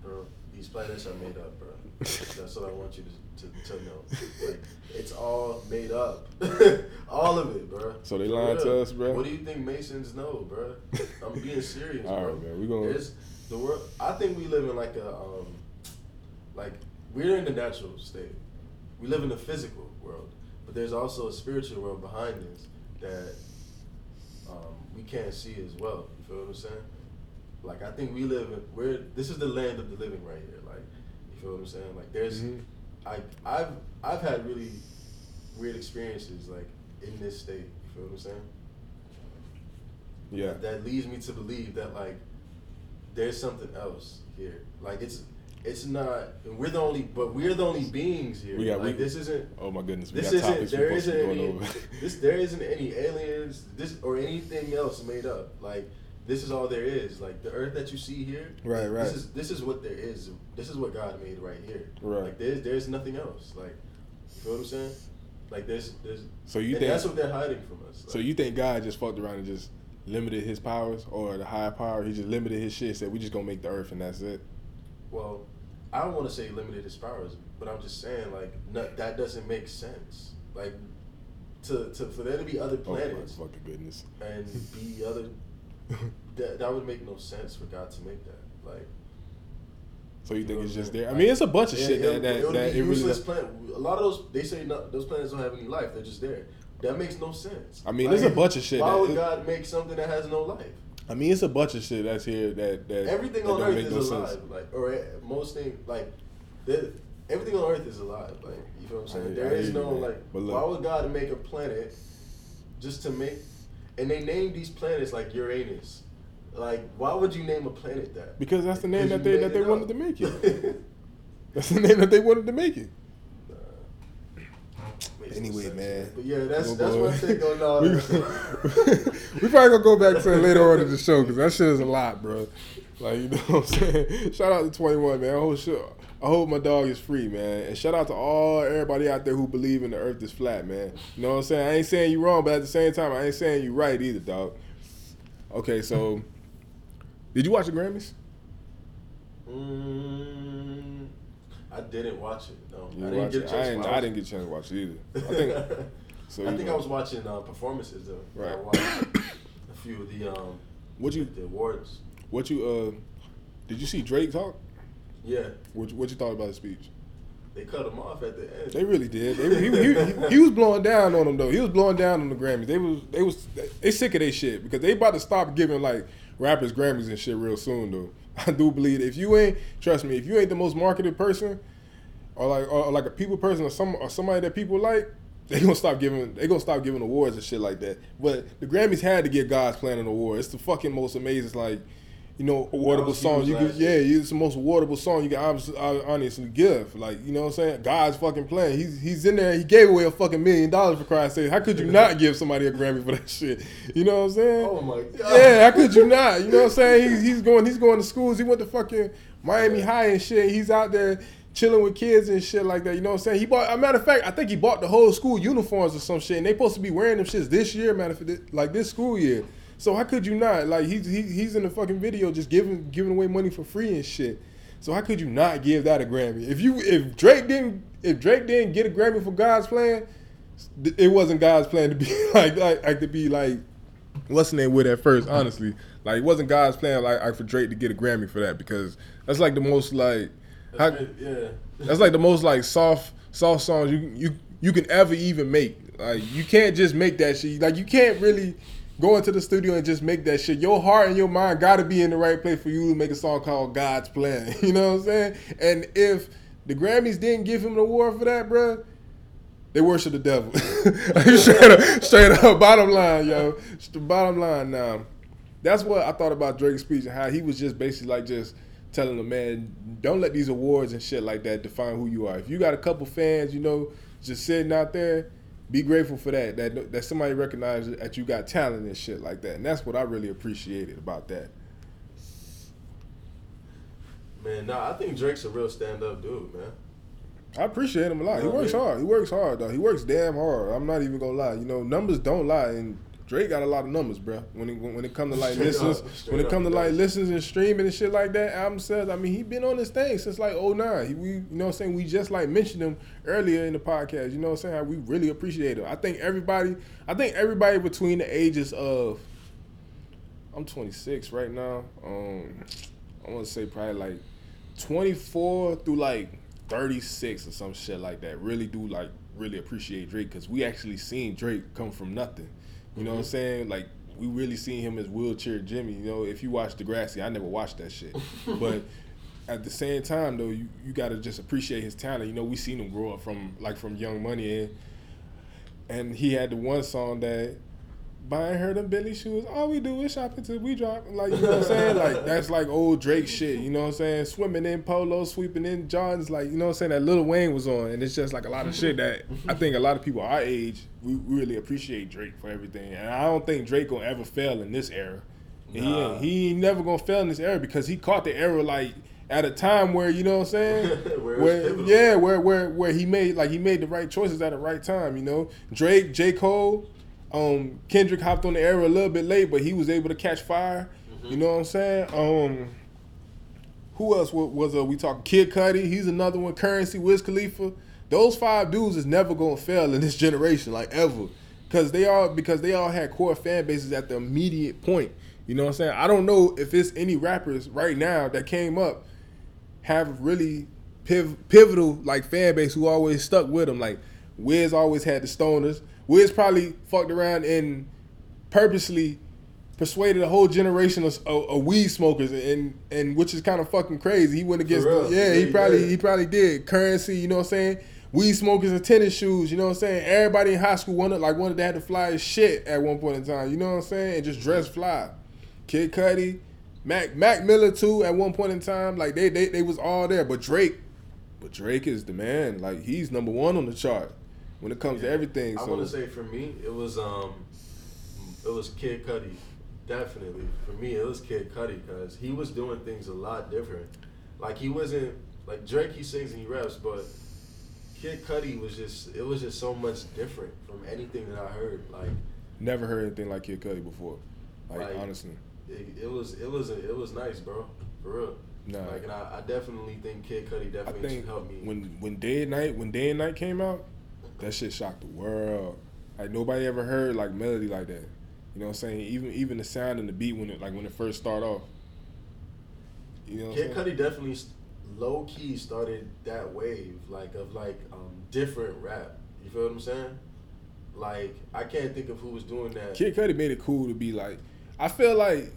Bro, these planets are made up, bro. that's what I want you to, to, to know. Like, it's all made up. *laughs* all of it, bro. So they lying to us, bro. What do you think Masons know, bro? I'm being *laughs* serious, all bro. Right, man. We gonna. There's the world. I think we live in like a um, like we're in the natural state. We live in the physical world, but there's also a spiritual world behind this that um, we can't see as well. You feel what I'm saying? Like I think we live in we're this is the land of the living right here. Like you feel what I'm saying? Like there's mm-hmm. I I've I've had really weird experiences like in this state. You feel what I'm saying? Yeah. That, leads me to believe that like there's something else here. Like it's it's not we're the only but we're the only beings here. We got like we, this isn't Oh my goodness, this isn't there isn't any *laughs* this there isn't any aliens this or anything else made up. Like this is all there is. Like the earth that you see here, right, right. This is this is what there is. This is what God made right here. Right. Like there's there's nothing else. Like, you know what I'm saying? Like there's there's. So you think that's what they're hiding from us. Like, so you think God just fucked around and just limited his powers, or the higher power, he just limited his shit. Said we just gonna make the earth and that's it. Well, I don't want to say limited his powers, but I'm just saying like no, that doesn't make sense. Like to, to for there to be other oh, planets. Oh my fucking goodness. And be other *laughs* that that would make no sense for God to make that. Like. So you, think it's just there? I mean, it's a bunch of yeah, shit that that, it that it really. Planet. A lot of those they say no, those planets don't have any life. They're just there. That makes no sense. I mean, like, there's a bunch of shit. Why would God make something that has no life? I mean, it's a bunch of shit that's here that that everything that on Earth is no alive. Sense. Like, or eh, most things like, everything on Earth is alive. Like, you feel what I'm saying? I, there I is no you, like. Look, why would God make a planet just to make? And they name these planets like Uranus. Like, why would you name a planet that? Because that's the name that they that they wanted to make it. *laughs* that's the name that they wanted to make it. anyway, man. But yeah, that's oh, that's one thing on all. *laughs* we, *laughs* we probably gonna go back to it later on in the show because that shit is a lot, bro. Like you know what I'm saying. Shout out to 21, man. I hope, I hope my dog is free, man. And shout out to all everybody out there who believe in the Earth is flat, man. You know what I'm saying? I ain't saying you wrong, but at the same time, I ain't saying you right either, dog. Okay, so *laughs* did you watch the Grammys? Mm, I didn't watch it. No, you I didn't get a chance. I didn't, I didn't get a chance to watch it either. I think. *laughs* so I think know. I was watching uh, performances though. Right. I watched *coughs* a few of the um. What you the awards? What you uh? Did you see Drake talk? Yeah. What What you thought about his speech? They cut him off at the end. They really did. They, he, he, he, he, was blowing down on them though. He was blowing down on the Grammys. They was they was they sick of their shit because they about to stop giving like rappers Grammys and shit real soon though. *laughs* I do believe if you ain't trust me, if you ain't the most marketed person or like or like a people person or some or somebody that people like, they gonna stop giving they gonna stop giving awards and shit like that. But the Grammys had to give God's Plan an award. It's the fucking most amazing like you know, awardable song. You can, yeah, it's the most awardable song you can honestly, honestly give. Like, you know what I'm saying? God's fucking playing. He's he's in there. He gave away a fucking million dollars for Christ's sake. How could you not give somebody a Grammy for that *laughs* shit? You know what I'm saying? Oh my god. Yeah, how could you not? You know what I'm saying? He's he's going he's going to schools. He went to fucking Miami High and shit. He's out there chilling with kids and shit like that. You know what I'm saying? He bought. A matter of fact, I think he bought the whole school uniforms or some shit, and they supposed to be wearing them shits this year. Matter of fact, like this school year. So how could you not? Like he's he, he's in the fucking video just giving giving away money for free and shit. So how could you not give that a Grammy? If you if Drake didn't if Drake didn't get a Grammy for God's plan, it wasn't God's plan to be *laughs* like like, like to be like what's the name with at first. Honestly, like it wasn't God's plan like, like for Drake to get a Grammy for that because that's like the most like how, yeah that's like the most like soft soft songs you you you can ever even make. Like you can't just make that shit. Like you can't really go into the studio and just make that shit. Your heart and your mind got to be in the right place for you to make a song called God's Plan. *laughs* You know what I'm saying? And if the Grammys didn't give him an award for that, bro, they worship the devil. *laughs* straight up, straight up. Bottom line, yo. The bottom line. Now, that's what I thought about Drake's speech and how he was just basically like just telling the man, don't let these awards and shit like that define who you are. If you got a couple fans, you know, just sitting out there be grateful for that. That that somebody recognized that you got talent and shit like that. And that's what I really appreciated about that. Man, nah, I think Drake's a real stand up dude, man. I appreciate him a lot. You know he works I mean? hard. He works hard though. He works damn hard. I'm not even gonna lie. You know, numbers don't lie, and Drake got a lot of numbers, bro. When it when it come to like listens, when it come to like listens and streaming and shit like that, album sales. I mean, he been on this thing since like 09. He, we, you know, what I'm saying we just like mentioned him earlier in the podcast. You know, what I'm saying we really appreciate him. I think everybody, I think everybody between the ages of, I'm 26 right now. Um, I want to say probably like 24 through like 36 or some shit like that. Really do like really appreciate Drake because we actually seen Drake come from nothing. You know what I'm saying? Like we really seen him as wheelchair Jimmy. You know, if you watch Degrassi, I never watched that shit, *laughs* but at the same time though, you, you got to just appreciate his talent. You know, we seen him grow up from like from Young Money, and and he had the one song that buying her them Billy shoes. All we do is shop until we drop. Like, you know what I'm saying? Like, that's like old Drake shit. You know what I'm saying? Swimming in polo, sweeping in Johns. Like, you know what I'm saying? That Lil Wayne was on. And it's just like a lot of shit that I think a lot of people our age, we really appreciate Drake for everything. And I don't think Drake gonna ever fail in this era. Nah. He, he ain't never gonna fail in this era because he caught the era like at a time where you know what I'm saying, *laughs* where, where yeah, where where where he made like he made the right choices at the right time. You know, Drake, J Cole, um, Kendrick hopped on the era a little bit late, but he was able to catch fire. Mm-hmm. You know what I'm saying? Um, who else was, was uh, we talking? Kid Cudi, he's another one. Curren$y, Wiz Khalifa. Those five dudes is never gonna fail in this generation, like ever, because they all because they all had core fan bases at the immediate point. You know what I'm saying? I don't know if it's any rappers right now that came up have really piv- pivotal like fan base who always stuck with them. Like Wiz always had the stoners. Wiz probably fucked around and purposely persuaded a whole generation of, of, of, weed smokers, and and which is kind of fucking crazy. He went against, the, yeah, he probably he probably did Curren$y. You know what I'm saying? Weed smokers and tennis shoes. You know what I'm saying? Everybody in high school wanted like wanted to have to fly as shit at one point in time. You know what I'm saying? And just dress fly. Kid Cudi, Mac Mac Miller too. At one point in time, like they they they was all there. But Drake, but Drake is the man. Like he's number one on the chart when it comes yeah. to everything. I want to say for me, it was um, it was Kid Cudi, definitely. For me, it was Kid Cudi because he was doing things a lot different. Like he wasn't like Drake. He sings and he raps, but Kid Cudi was just it was just so much different from anything that I heard. Like never heard anything like Kid Cudi before. Like, like honestly, it, it, was it was it was nice, bro. For real. Nah. Like, and I, I definitely think Kid Cudi definitely helped me. When when Day and Night when Day and Night came out, that shit shocked the world. Like nobody ever heard like melody like that. You know what I'm saying? Even even the sound and the beat when it like when it first start off. You know, Kid Cudi definitely low key started that wave like of like um, different rap. You feel what I'm saying? Like I can't think of who was doing that. Kid Cudi made it cool to be like. I feel like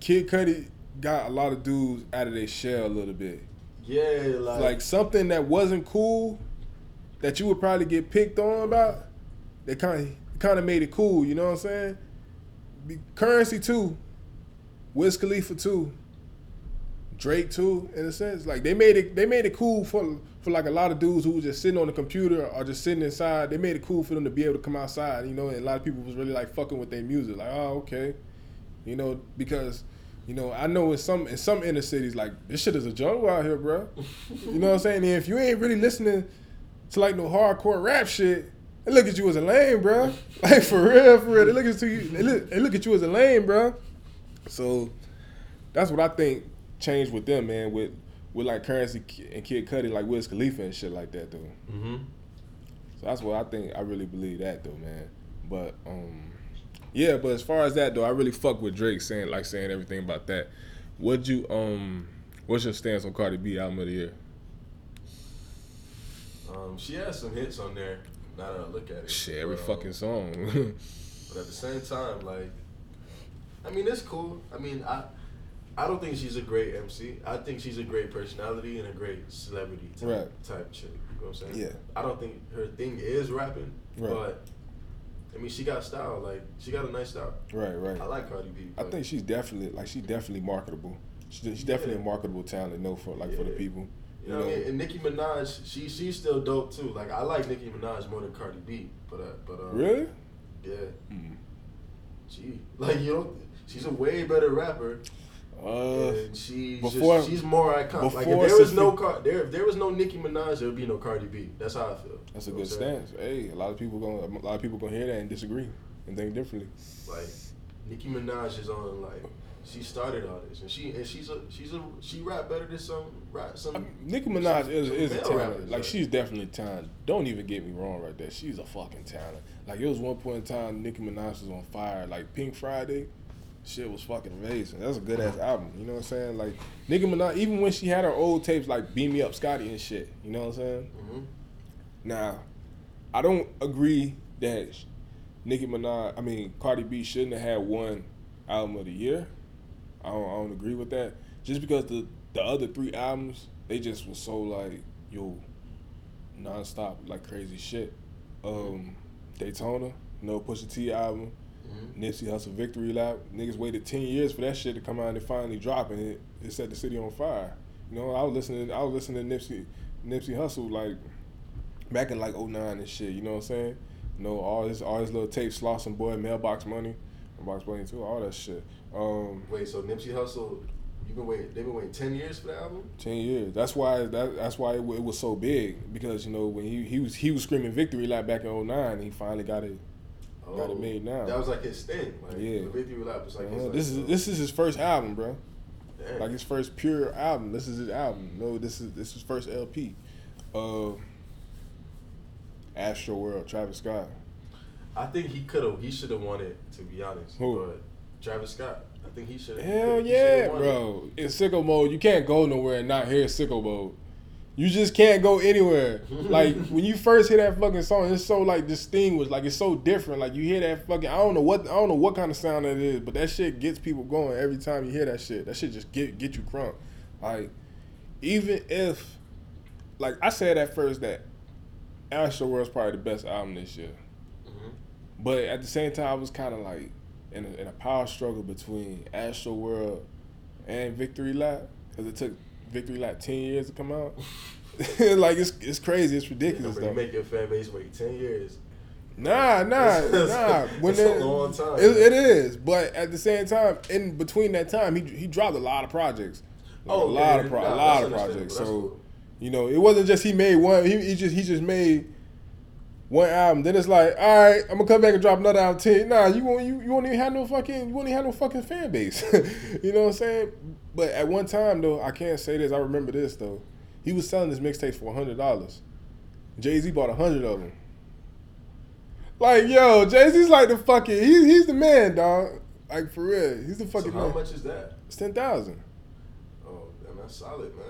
Kid Cudi got a lot of dudes out of their shell a little bit. Yeah, like like something that wasn't cool that you would probably get picked on about, they kind of kind of made it cool. You know what I'm saying? Curren$y too Wiz Khalifa too. Drake too, in a sense. Like they made it they made it cool for for like a lot of dudes who were just sitting on the computer or just sitting inside. They made it cool for them to be able to come outside, you know, and a lot of people was really like fucking with their music. Like, oh, okay. You know, because you know, I know in some in some inner cities, like this shit is a jungle out here, bro. You know what I'm saying? And if you ain't really listening to like no hardcore rap shit, they look at you as a lame, bro. *laughs* Like for real, for real. They look at you, they look, they look at you as a lame, bro. So that's what I think changed with them, man. With with like Curren$y and Kid Cudi, like Wiz Khalifa and shit like that, though. Mm-hmm. So that's what I think. I really believe that, though, man. But um, yeah. But as far as that, though, I really fuck with Drake saying like saying everything about that. Would you um, what's your stance on Cardi B album of the year? Um, she has some hits on there. Now that I look at it, shit, every um, fucking song. but at the same time, like, I mean, it's cool. I mean, I I don't think she's a great MC. I think she's a great personality and a great celebrity type, right. type chick. You know what I'm saying? Yeah. I don't think her thing is rapping, right. but I mean, she got style. Like she got a nice style. Right, right. I like Cardi B. I think she's definitely like she's definitely marketable. She's, definitely yeah. a marketable talent. No, for like yeah. for the people. You know, what I mean? And Nicki Minaj, she she's still dope too. Like I like Nicki Minaj more than Cardi B, but uh, but um, really, yeah, mm. she like you know she's a way better rapper. Uh, and she's before, just, she's more iconic. Like if there was no Car- there if there was no Nicki Minaj, there would be no Cardi B. That's how I feel. That's a good stance. Hey, a lot of people gonna a lot of people gonna hear that and disagree and think differently. Like Nicki Minaj is on like she started all this, and she and she's a she's a she rap better than some I mean, Nicki Minaj is is a talent. Rappers, like she's definitely talented. Don't even get me wrong, right there. She's a fucking talent. Like it was one point in time, Nicki Minaj was on fire. Like Pink Friday shit was fucking amazing. That's a good ass album. You know what I'm saying? Like Nicki Minaj, even when she had her old tapes like "Beam Me Up, Scotty" and shit. You know what I'm saying? Mm-hmm. Now, I don't agree that Nicki Minaj, I mean Cardi B, shouldn't have had one album of the year. I don't, I don't agree with that. Just because the the other three albums, they just was so like yo, nonstop like crazy shit. Um, Daytona, no Pusha T album. Mm-hmm. Nipsey Hussle Victory Lap. Niggas waited ten years for that shit to come out and finally drop, and it, it set the city on fire. You know, I was listening. I was listening to Nipsey Nipsey Hussle like back in like 09 and shit. You know what I'm saying? You know, all his all his little tapes, Slauson Boy, Mailbox Money, Mailbox Money too, all that shit. Um, Wait, so Nipsey Hussle, you've been waiting? They've been waiting ten years for the album. Ten years. That's why. That, that's why it, it, was so big because you know when he he was he was screaming victory lap back in 09, he finally got it Oh, got it made now. That was like his thing. Like, yeah. The Victory Lap was like, uh-huh. his, this is this is his first album, bro. Damn. Like his first pure album. This is his album. No, this is this is his first LP. Uh, Astroworld, Travis Scott. I think he could have. He should have won it. To be honest, Who? but Travis Scott. I think he should. Hell yeah, bro! It. In sicko mode, you can't go nowhere and not hear sicko mode. You just can't go anywhere. *laughs* like when you first hear that fucking song, it's so like distinguished. Like it's so different. Like you hear that fucking I don't know what I don't know what kind of sound that is, but that shit gets people going every time you hear that shit. That shit just get get you crunk. Like even if like I said at first that Astroworld's probably the best album this year. Mm-hmm. But at the same time I was kinda like in a, in a power struggle between Astroworld and Victory Lap. Because it took Victory Lap ten years to come out. *laughs* like it's it's crazy. It's ridiculous. Yeah, though. make your fan base wait ten years. Nah, nah, *laughs* nah. When it's a long time. It, it is, but at the same time, in between that time, he he dropped a lot of projects. Like oh, a lot yeah, of pro- nah, a lot of projects. So, cool. you know, it wasn't just he made one. He, he just he just made one album. Then it's like, all right, I'm gonna come back and drop another album. Ten. Nah, you won't. You, you won't even have no fucking. You won't even have no fucking fan base. *laughs* you know what I'm saying? But at one time though, I can't say this. I remember this though. He was selling his mixtapes for hundred dollars. Jay Z bought a hundred of them. Like yo, Jay Z's like the fucking. He's he's the man, dog. Like for real, he's the fucking. So how man. much is that? It's ten thousand. Oh, man, that's solid, man.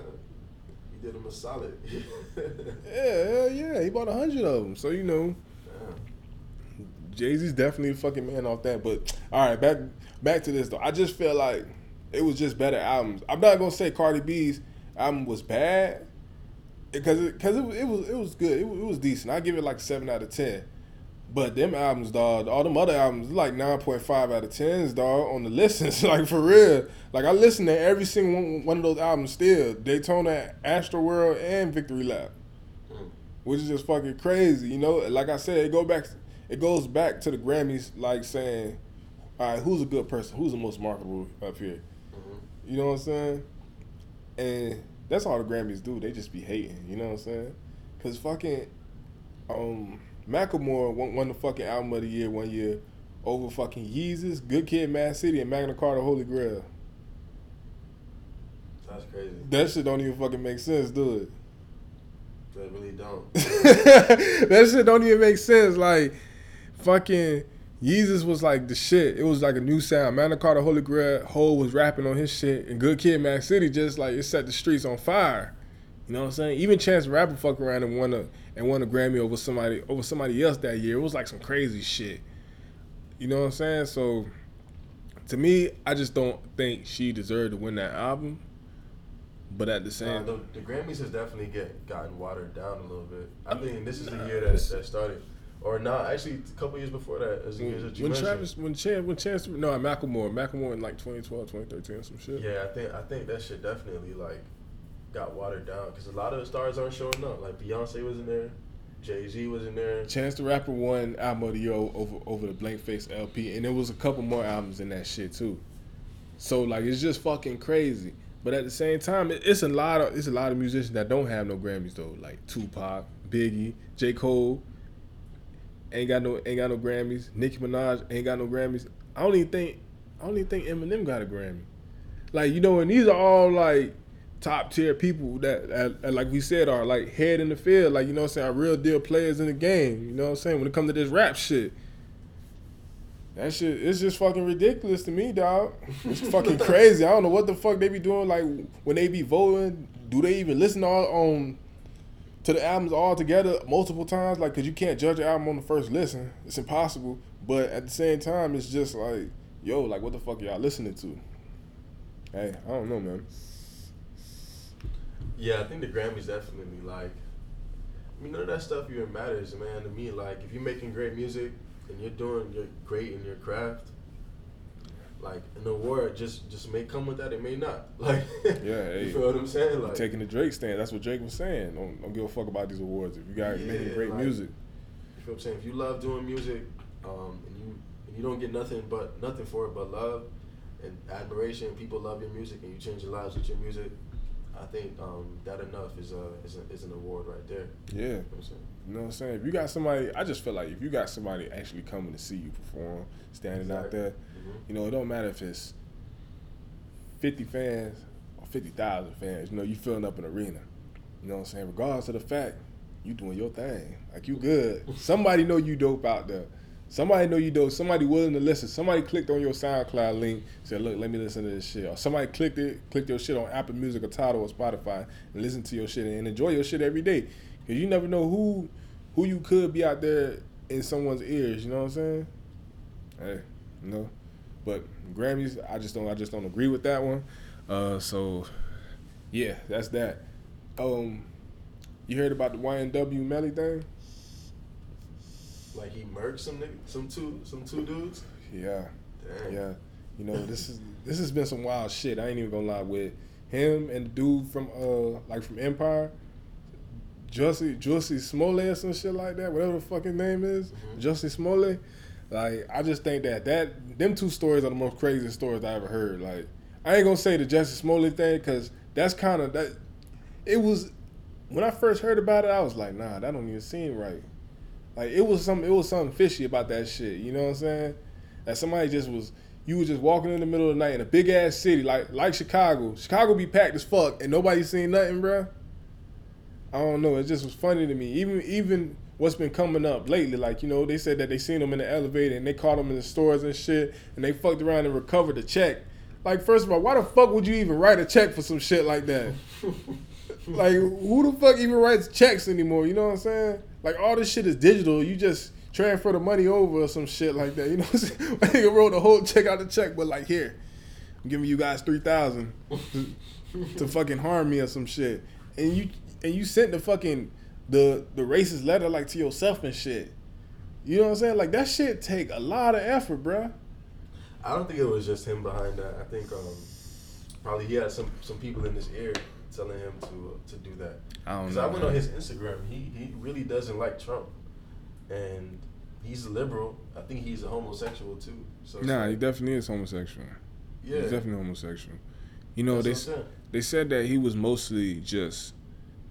Did him a solid. *laughs* yeah, yeah, he bought a hundred of them. So you know. Jay Z's definitely a fucking man off that. But all right, back back to this though. I just feel like it was just better albums. I'm not gonna say Cardi B's album was bad because because it, it, it, was it was good. It, it was decent. I give it like seven out of ten. But them albums, dog, all them other albums, like nine point five out of tens, dog, on the *laughs* listens, like for real. Like I listen to every single one, one of those albums still, Daytona, Astroworld, and Victory Lap, mm. which is just fucking crazy. You know, like I said, it go back, it goes back to the Grammys, like saying, all right, who's a good person? Who's the most marketable up here? Mm-hmm. You know what I'm saying? And that's all the Grammys do. They just be hating. You know what I'm saying? Cause fucking, um Macklemore won, won the fucking album of the year one year over fucking Yeezus, Good Kid, Mad City, and Magna Carta, Holy Grail. That's crazy. That shit don't even fucking make sense, do it? That really don't. *laughs* that shit don't even make sense. Like, fucking Yeezus was like the shit. It was like a new sound. Magna Carta, Holy Grail, Hov was rapping on his shit, and Good Kid, Mad City just like it set the streets on fire. You know what I'm saying? Even Chance Rapper fuck around and won a and won a Grammy over somebody over somebody else that year. It was like some crazy shit. You know what I'm saying? So to me, I just don't think she deserved to win that album. But at the same, uh, the, the, Grammys has definitely get gotten watered down a little bit. I think this is the year that, that started, or not? Actually, a couple years before that, as when, years when Travis, when Chance, when Chance, no, Macklemore, Macklemore in like 2012, 2013, some shit. Yeah, I think I think that shit definitely like got watered down because a lot of the stars aren't showing up. Like Beyonce was in there, Jay Z was in there. Chance the Rapper won album of the year over over the Blank Face LP, and there was a couple more albums in that shit too. So like it's just fucking crazy. But at the same time, it's a lot of it's a lot of musicians that don't have no Grammys though, like Tupac, Biggie, J Cole. Ain't got no ain't got no Grammys. Nicki Minaj ain't got no Grammys. I don't even think I don't even think Eminem got a Grammy. Like you know, and these are all like top tier people that, like we said, are like head in the field, like you know what I'm saying, are real deal players in the game. You know what I'm saying? When it comes to this rap shit. That shit it's just fucking ridiculous to me, dog. It's *laughs* fucking crazy. I don't know what the fuck they be doing. Like when they be voting, do they even listen all on to the albums all together multiple times? Like, cause you can't judge an album on the first listen. It's impossible. But at the same time, it's just like, yo, like what the fuck y'all listening to? Hey, I don't know, man. Yeah, I think the Grammys definitely like. I mean, none of that stuff even matters, man. To me, like if you're making great music and you're doing you're great in your craft, like an award just just may come with that, it may not. *laughs* Like, yeah, hey, you feel what I'm saying? Like taking the Drake stand. That's what Drake was saying. Don't, don't give a fuck about these awards if you got yeah, making great like, music. You feel what I'm saying? If you love doing music, um, and you and you don't get nothing but nothing for it but love and admiration, people love your music, and you change their lives with your music I think um, that enough is a, is a is an award right there. Yeah. You know, you know what I'm saying? If you got somebody, I just feel like if you got somebody actually coming to see you perform, standing exactly. out there, mm-hmm. you know, it don't matter if it's 50 fans or 50,000 fans. You know, you filling up an arena. You know what I'm saying? Regardless of the fact, you doing your thing. Like you good. *laughs* Somebody know you dope out there. Somebody know you dope. Somebody willing to listen. Somebody clicked on your SoundCloud link, said, "Look, let me listen to this shit." Or somebody clicked it, clicked your shit on Apple Music or Tidal or Spotify, and listen to your shit and enjoy your shit every day. Cause you never know who who you could be out there in someone's ears. You know what I'm saying? Hey, you know. But Grammys, I just don't. I just don't agree with that one. Uh, so, yeah, that's that. Um, you heard about the YNW Melly thing? Like he murked some nigga, some two some two dudes. Yeah. Damn. Yeah. You know this is this has been some wild shit. I ain't even gonna lie with him and the dude from uh like from Empire. Jussie Jussie Smollett or some shit like that, whatever the fucking name is, mm-hmm. Jussie Smollett. Like I just think that that them two stories are the most crazy stories I ever heard. Like I ain't gonna say the Jussie Smollett thing because that's kind of that. It was when I first heard about it, I was like, nah, that don't even seem right. Like it was some it was something fishy about that shit. You know what I'm saying? That somebody just was you was just walking in the middle of the night in a big ass city like like Chicago. Chicago be packed as fuck and nobody seen nothing, bro. I don't know. It just was funny to me. Even even what's been coming up lately, like you know, they said that they seen them in the elevator and they caught them in the stores and shit, and they fucked around and recovered the check. Like, first of all, why the fuck would you even write a check for some shit like that? *laughs* like, who the fuck even writes checks anymore? You know what I'm saying? Like all this shit is digital. You just transfer the money over or some shit like that. You know, what I'm saying? *laughs* nigga wrote a whole check out the check, but like here, I'm giving you guys three thousand to, *laughs* to fucking harm me or some shit, and you and you sent the fucking the the racist letter like to yourself and shit. You know what I'm saying? Like that shit take a lot of effort, bruh. I don't think it was just him behind that. I think um, probably he had some some people in his ear telling him to to do that. I don't know. Because I went on his Instagram. He he really doesn't like Trump, and he's a liberal. I think he's a homosexual too. So nah, like, he definitely is homosexual. Yeah, he's definitely homosexual. You know That's they they said that he was mostly just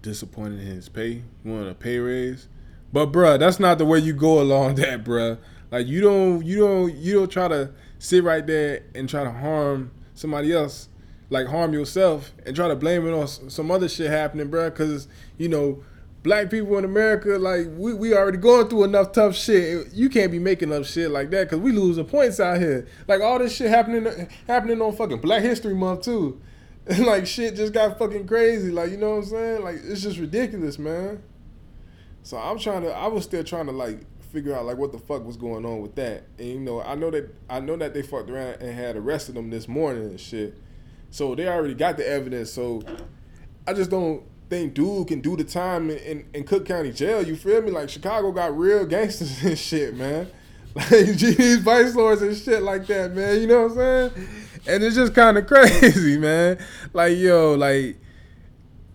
disappointed in his pay, wanted a pay raise. But bruh, that's not the way you go along *laughs* that, bruh. Like you don't you don't you don't try to sit right there and try to harm somebody else, like harm yourself and try to blame it on some other shit happening, bruh. Cause you know black people in America, like we, we already going through enough tough shit. You can't be making up shit like that because we losing points out here. Like all this shit happening happening on fucking Black History Month too. *laughs* like shit just got fucking crazy. Like you know what I'm saying? Like it's just ridiculous, man. So I'm trying to. I was still trying to like figure out like what the fuck was going on with that. And you know, I know that I know that they fucked around and had arrested them this morning and shit. So they already got the evidence. So I just don't think dude can do the time in, in, in, Cook County Jail. You feel me? Like Chicago got real gangsters *laughs* and shit, man. *laughs* Like these vice lords and shit like that, man. You know what I'm saying? And it's just kind of *laughs* crazy, man. Like yo, like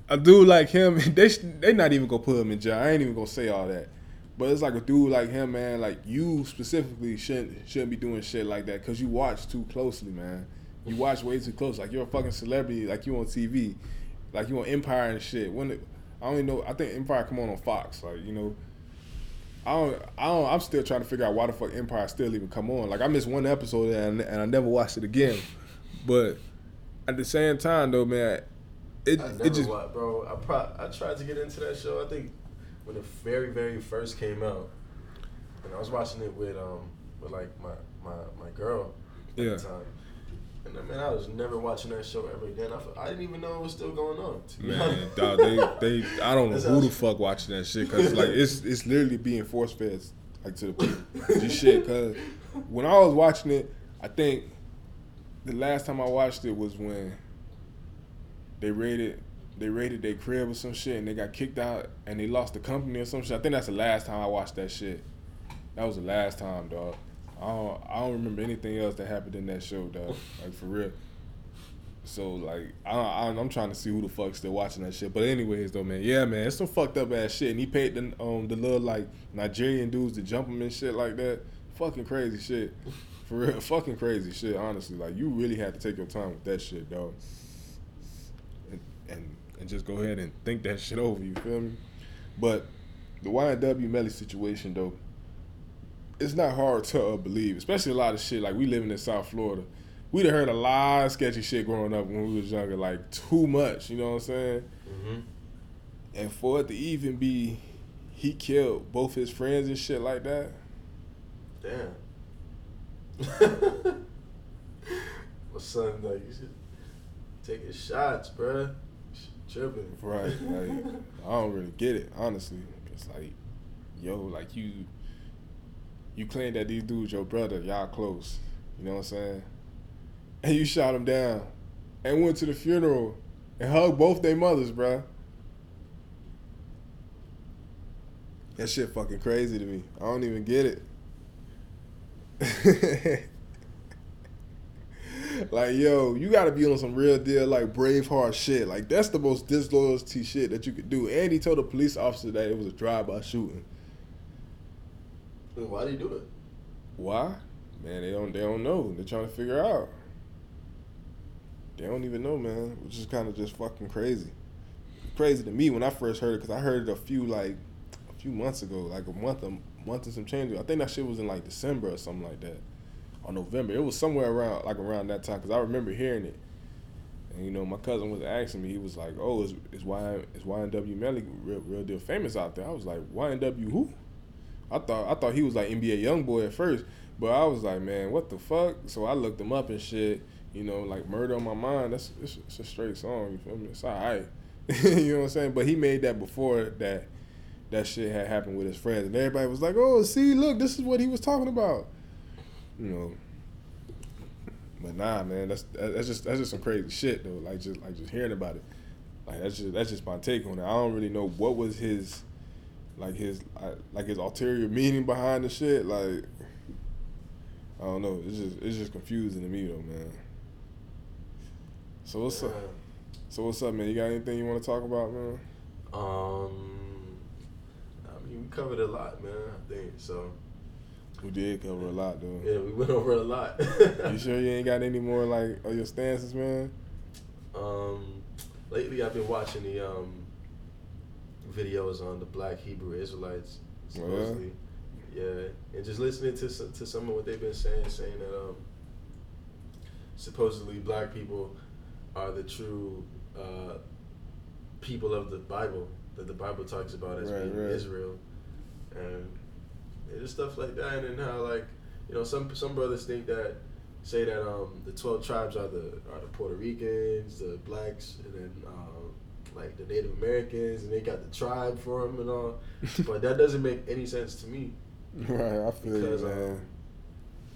a dude like him, they they not even gonna put him in jail. I ain't even gonna say all that. But it's like a dude like him, man. Like you specifically shouldn't shouldn't be doing shit like that because you watch too closely, man. You watch way too close. Like you're a fucking celebrity. Like you on TV like you on Empire and shit. When it, I don't even know. I think Empire come on on Fox. Like you know, I don't. I don't. I'm still trying to figure out why the fuck Empire still even come on. Like I missed one episode and, and I never watched it again. But at the same time though, man, it I never it just watched, bro. I pro- I tried to get into that show. I think when it very very first came out, and I was watching it with um with like my my my girl at yeah. the time. And man, I was never watching that show ever again. I, I didn't even know it was still going on. Man, dog, they, they, I don't know who the fuck watching that shit because like it's it's literally being force fed like to the people. Just shit. Cause when I was watching it, I think the last time I watched it was when they raided they raided their crib or some shit and they got kicked out and they lost the company or some shit. I think that's the last time I watched that shit. That was the last time, dog. I don't, I don't remember anything else that happened in that show, dog. Like for real. So like I, I am trying to see who the fuck's still watching that shit. But anyways though, man, yeah, man, it's some fucked up ass shit. And he paid the um the little like Nigerian dudes to jump him and shit like that. Fucking crazy shit. For real, *laughs* fucking crazy shit. Honestly, like you really had to take your time with that shit, dog. And and, and just go ahead and think that *laughs* shit over. You feel me? But the YNW Melly situation though it's not hard to uh, believe, especially a lot of shit. Like we living in South Florida, we'd have heard a lot of sketchy shit growing up when we was younger, like too much. You know what I'm saying? Mm-hmm. And for it to even be, he killed both his friends and shit like that. Damn. *laughs* My son, like you should take his shots, bruh. Tripping. Right. Like I don't really get it, honestly. It's like, yo, like you you claim that these dudes your brother, y'all close. You know what I'm saying? And you shot him down and went to the funeral and hugged both their mothers, bro. That shit fucking crazy to me. I don't even get it. *laughs* like, yo, you gotta be on some real deal, like Braveheart shit. Like, that's the most disloyalty shit that you could do. And he told a police officer that it was a drive-by shooting. Why do he do that? Why? Man, they don't they don't know. They're trying to figure out. They don't even know, man. Which is kind of just fucking crazy. Crazy to me when I first heard it because I heard it a few like a few months ago, like a month a month and some change. I think that shit was in like December or something like that, or November. It was somewhere around like around that time because I remember hearing it. And you know, my cousin was asking me. He was like, "Oh, is is Y is YNW Melly real, real deal famous out there?" I was like, "YNW who?" I thought I thought he was like NBA YoungBoy at first, but I was like, man, what the fuck? So I looked him up and shit. You know, like Murder on My Mind. That's it's, it's a straight song. You feel me? It's alright. *laughs* you know what I'm saying? But he made that before that that shit had happened with his friends, and everybody was like, oh, see, look, this is what he was talking about. You know. But nah, man, that's that's just that's just some crazy shit though. Like just like just hearing about it, like that's just that's just my take on it. I don't really know what was his like his like his ulterior meaning behind the shit. Like I don't know. It's just it's just confusing to me though, man. So what's yeah. up? So what's up, man? You got anything you want to talk about, man? Um, I mean, we covered a lot, man. I think so. We did cover a lot, though. Yeah, we went *laughs* over a lot. you sure you ain't got any more like of your stances, man? Um, lately I've been watching the um videos on the Black Hebrew Israelites, supposedly. Yeah. yeah, and just listening to to some of what they've been saying, saying that um supposedly black people are the true uh, people of the Bible that the Bible talks about as right, being right. Israel, and just stuff like that, and then how like you know some some brothers think that say that um, the twelve tribes are the are the Puerto Ricans, the blacks, and then um, like the Native Americans, and they got the tribe for them and all, *laughs* but that doesn't make any sense to me. Right, I feel because, you, man.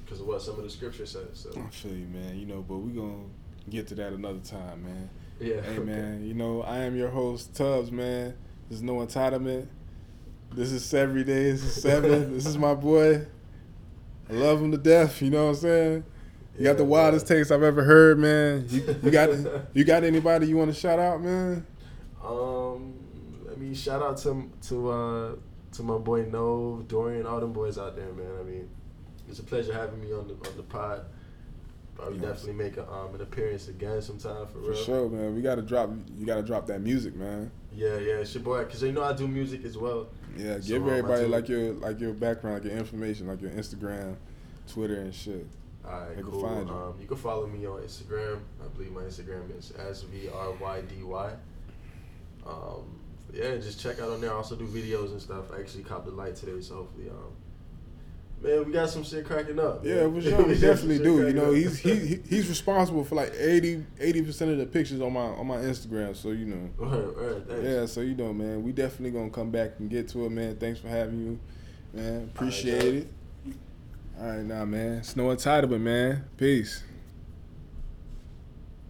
Because um, of what some of the scripture says. So. I feel you, man. You know, but we gonna get to that another time, man. Yeah. Hey, man. You know, I am your host, Tubbs, man. There's no entitlement. This is every day. This is seven. *laughs* this is my boy. I love him to death. You know what I'm saying? You got the wildest takes I've ever heard, man. You, you got *laughs* you got anybody you want to shout out, man? Um, I mean, shout out to to uh to my boy Nove, Dorian, all them boys out there, man. I mean, it's a pleasure having me on the on the pod. Probably yes. definitely make a, um, an appearance again sometime for, for real. For sure, man. We gotta drop. You gotta drop that music, man. Yeah, yeah, it's your boy. Cause you know I do music as well. Yeah, so, give um, everybody like your like your background, like your information, like your Instagram, Twitter, and shit. All right, cool. Find you. Um, you can follow me on Instagram. I believe my Instagram is s v r y d y. Um, yeah, just check out on there. I also do videos and stuff. I actually copped the light today, so hopefully, um, man, we got some shit cracking up. Yeah, for *laughs* sure. We definitely do. You know, he's he, *laughs* he's responsible for like 80 percent of the pictures on my on my Instagram. So you know. Right, right, yeah, so you know, man, we definitely gonna come back and get to it, man. Thanks for having you, man. Appreciate right, it. All right, now, man. It's no entitlement, man. Peace.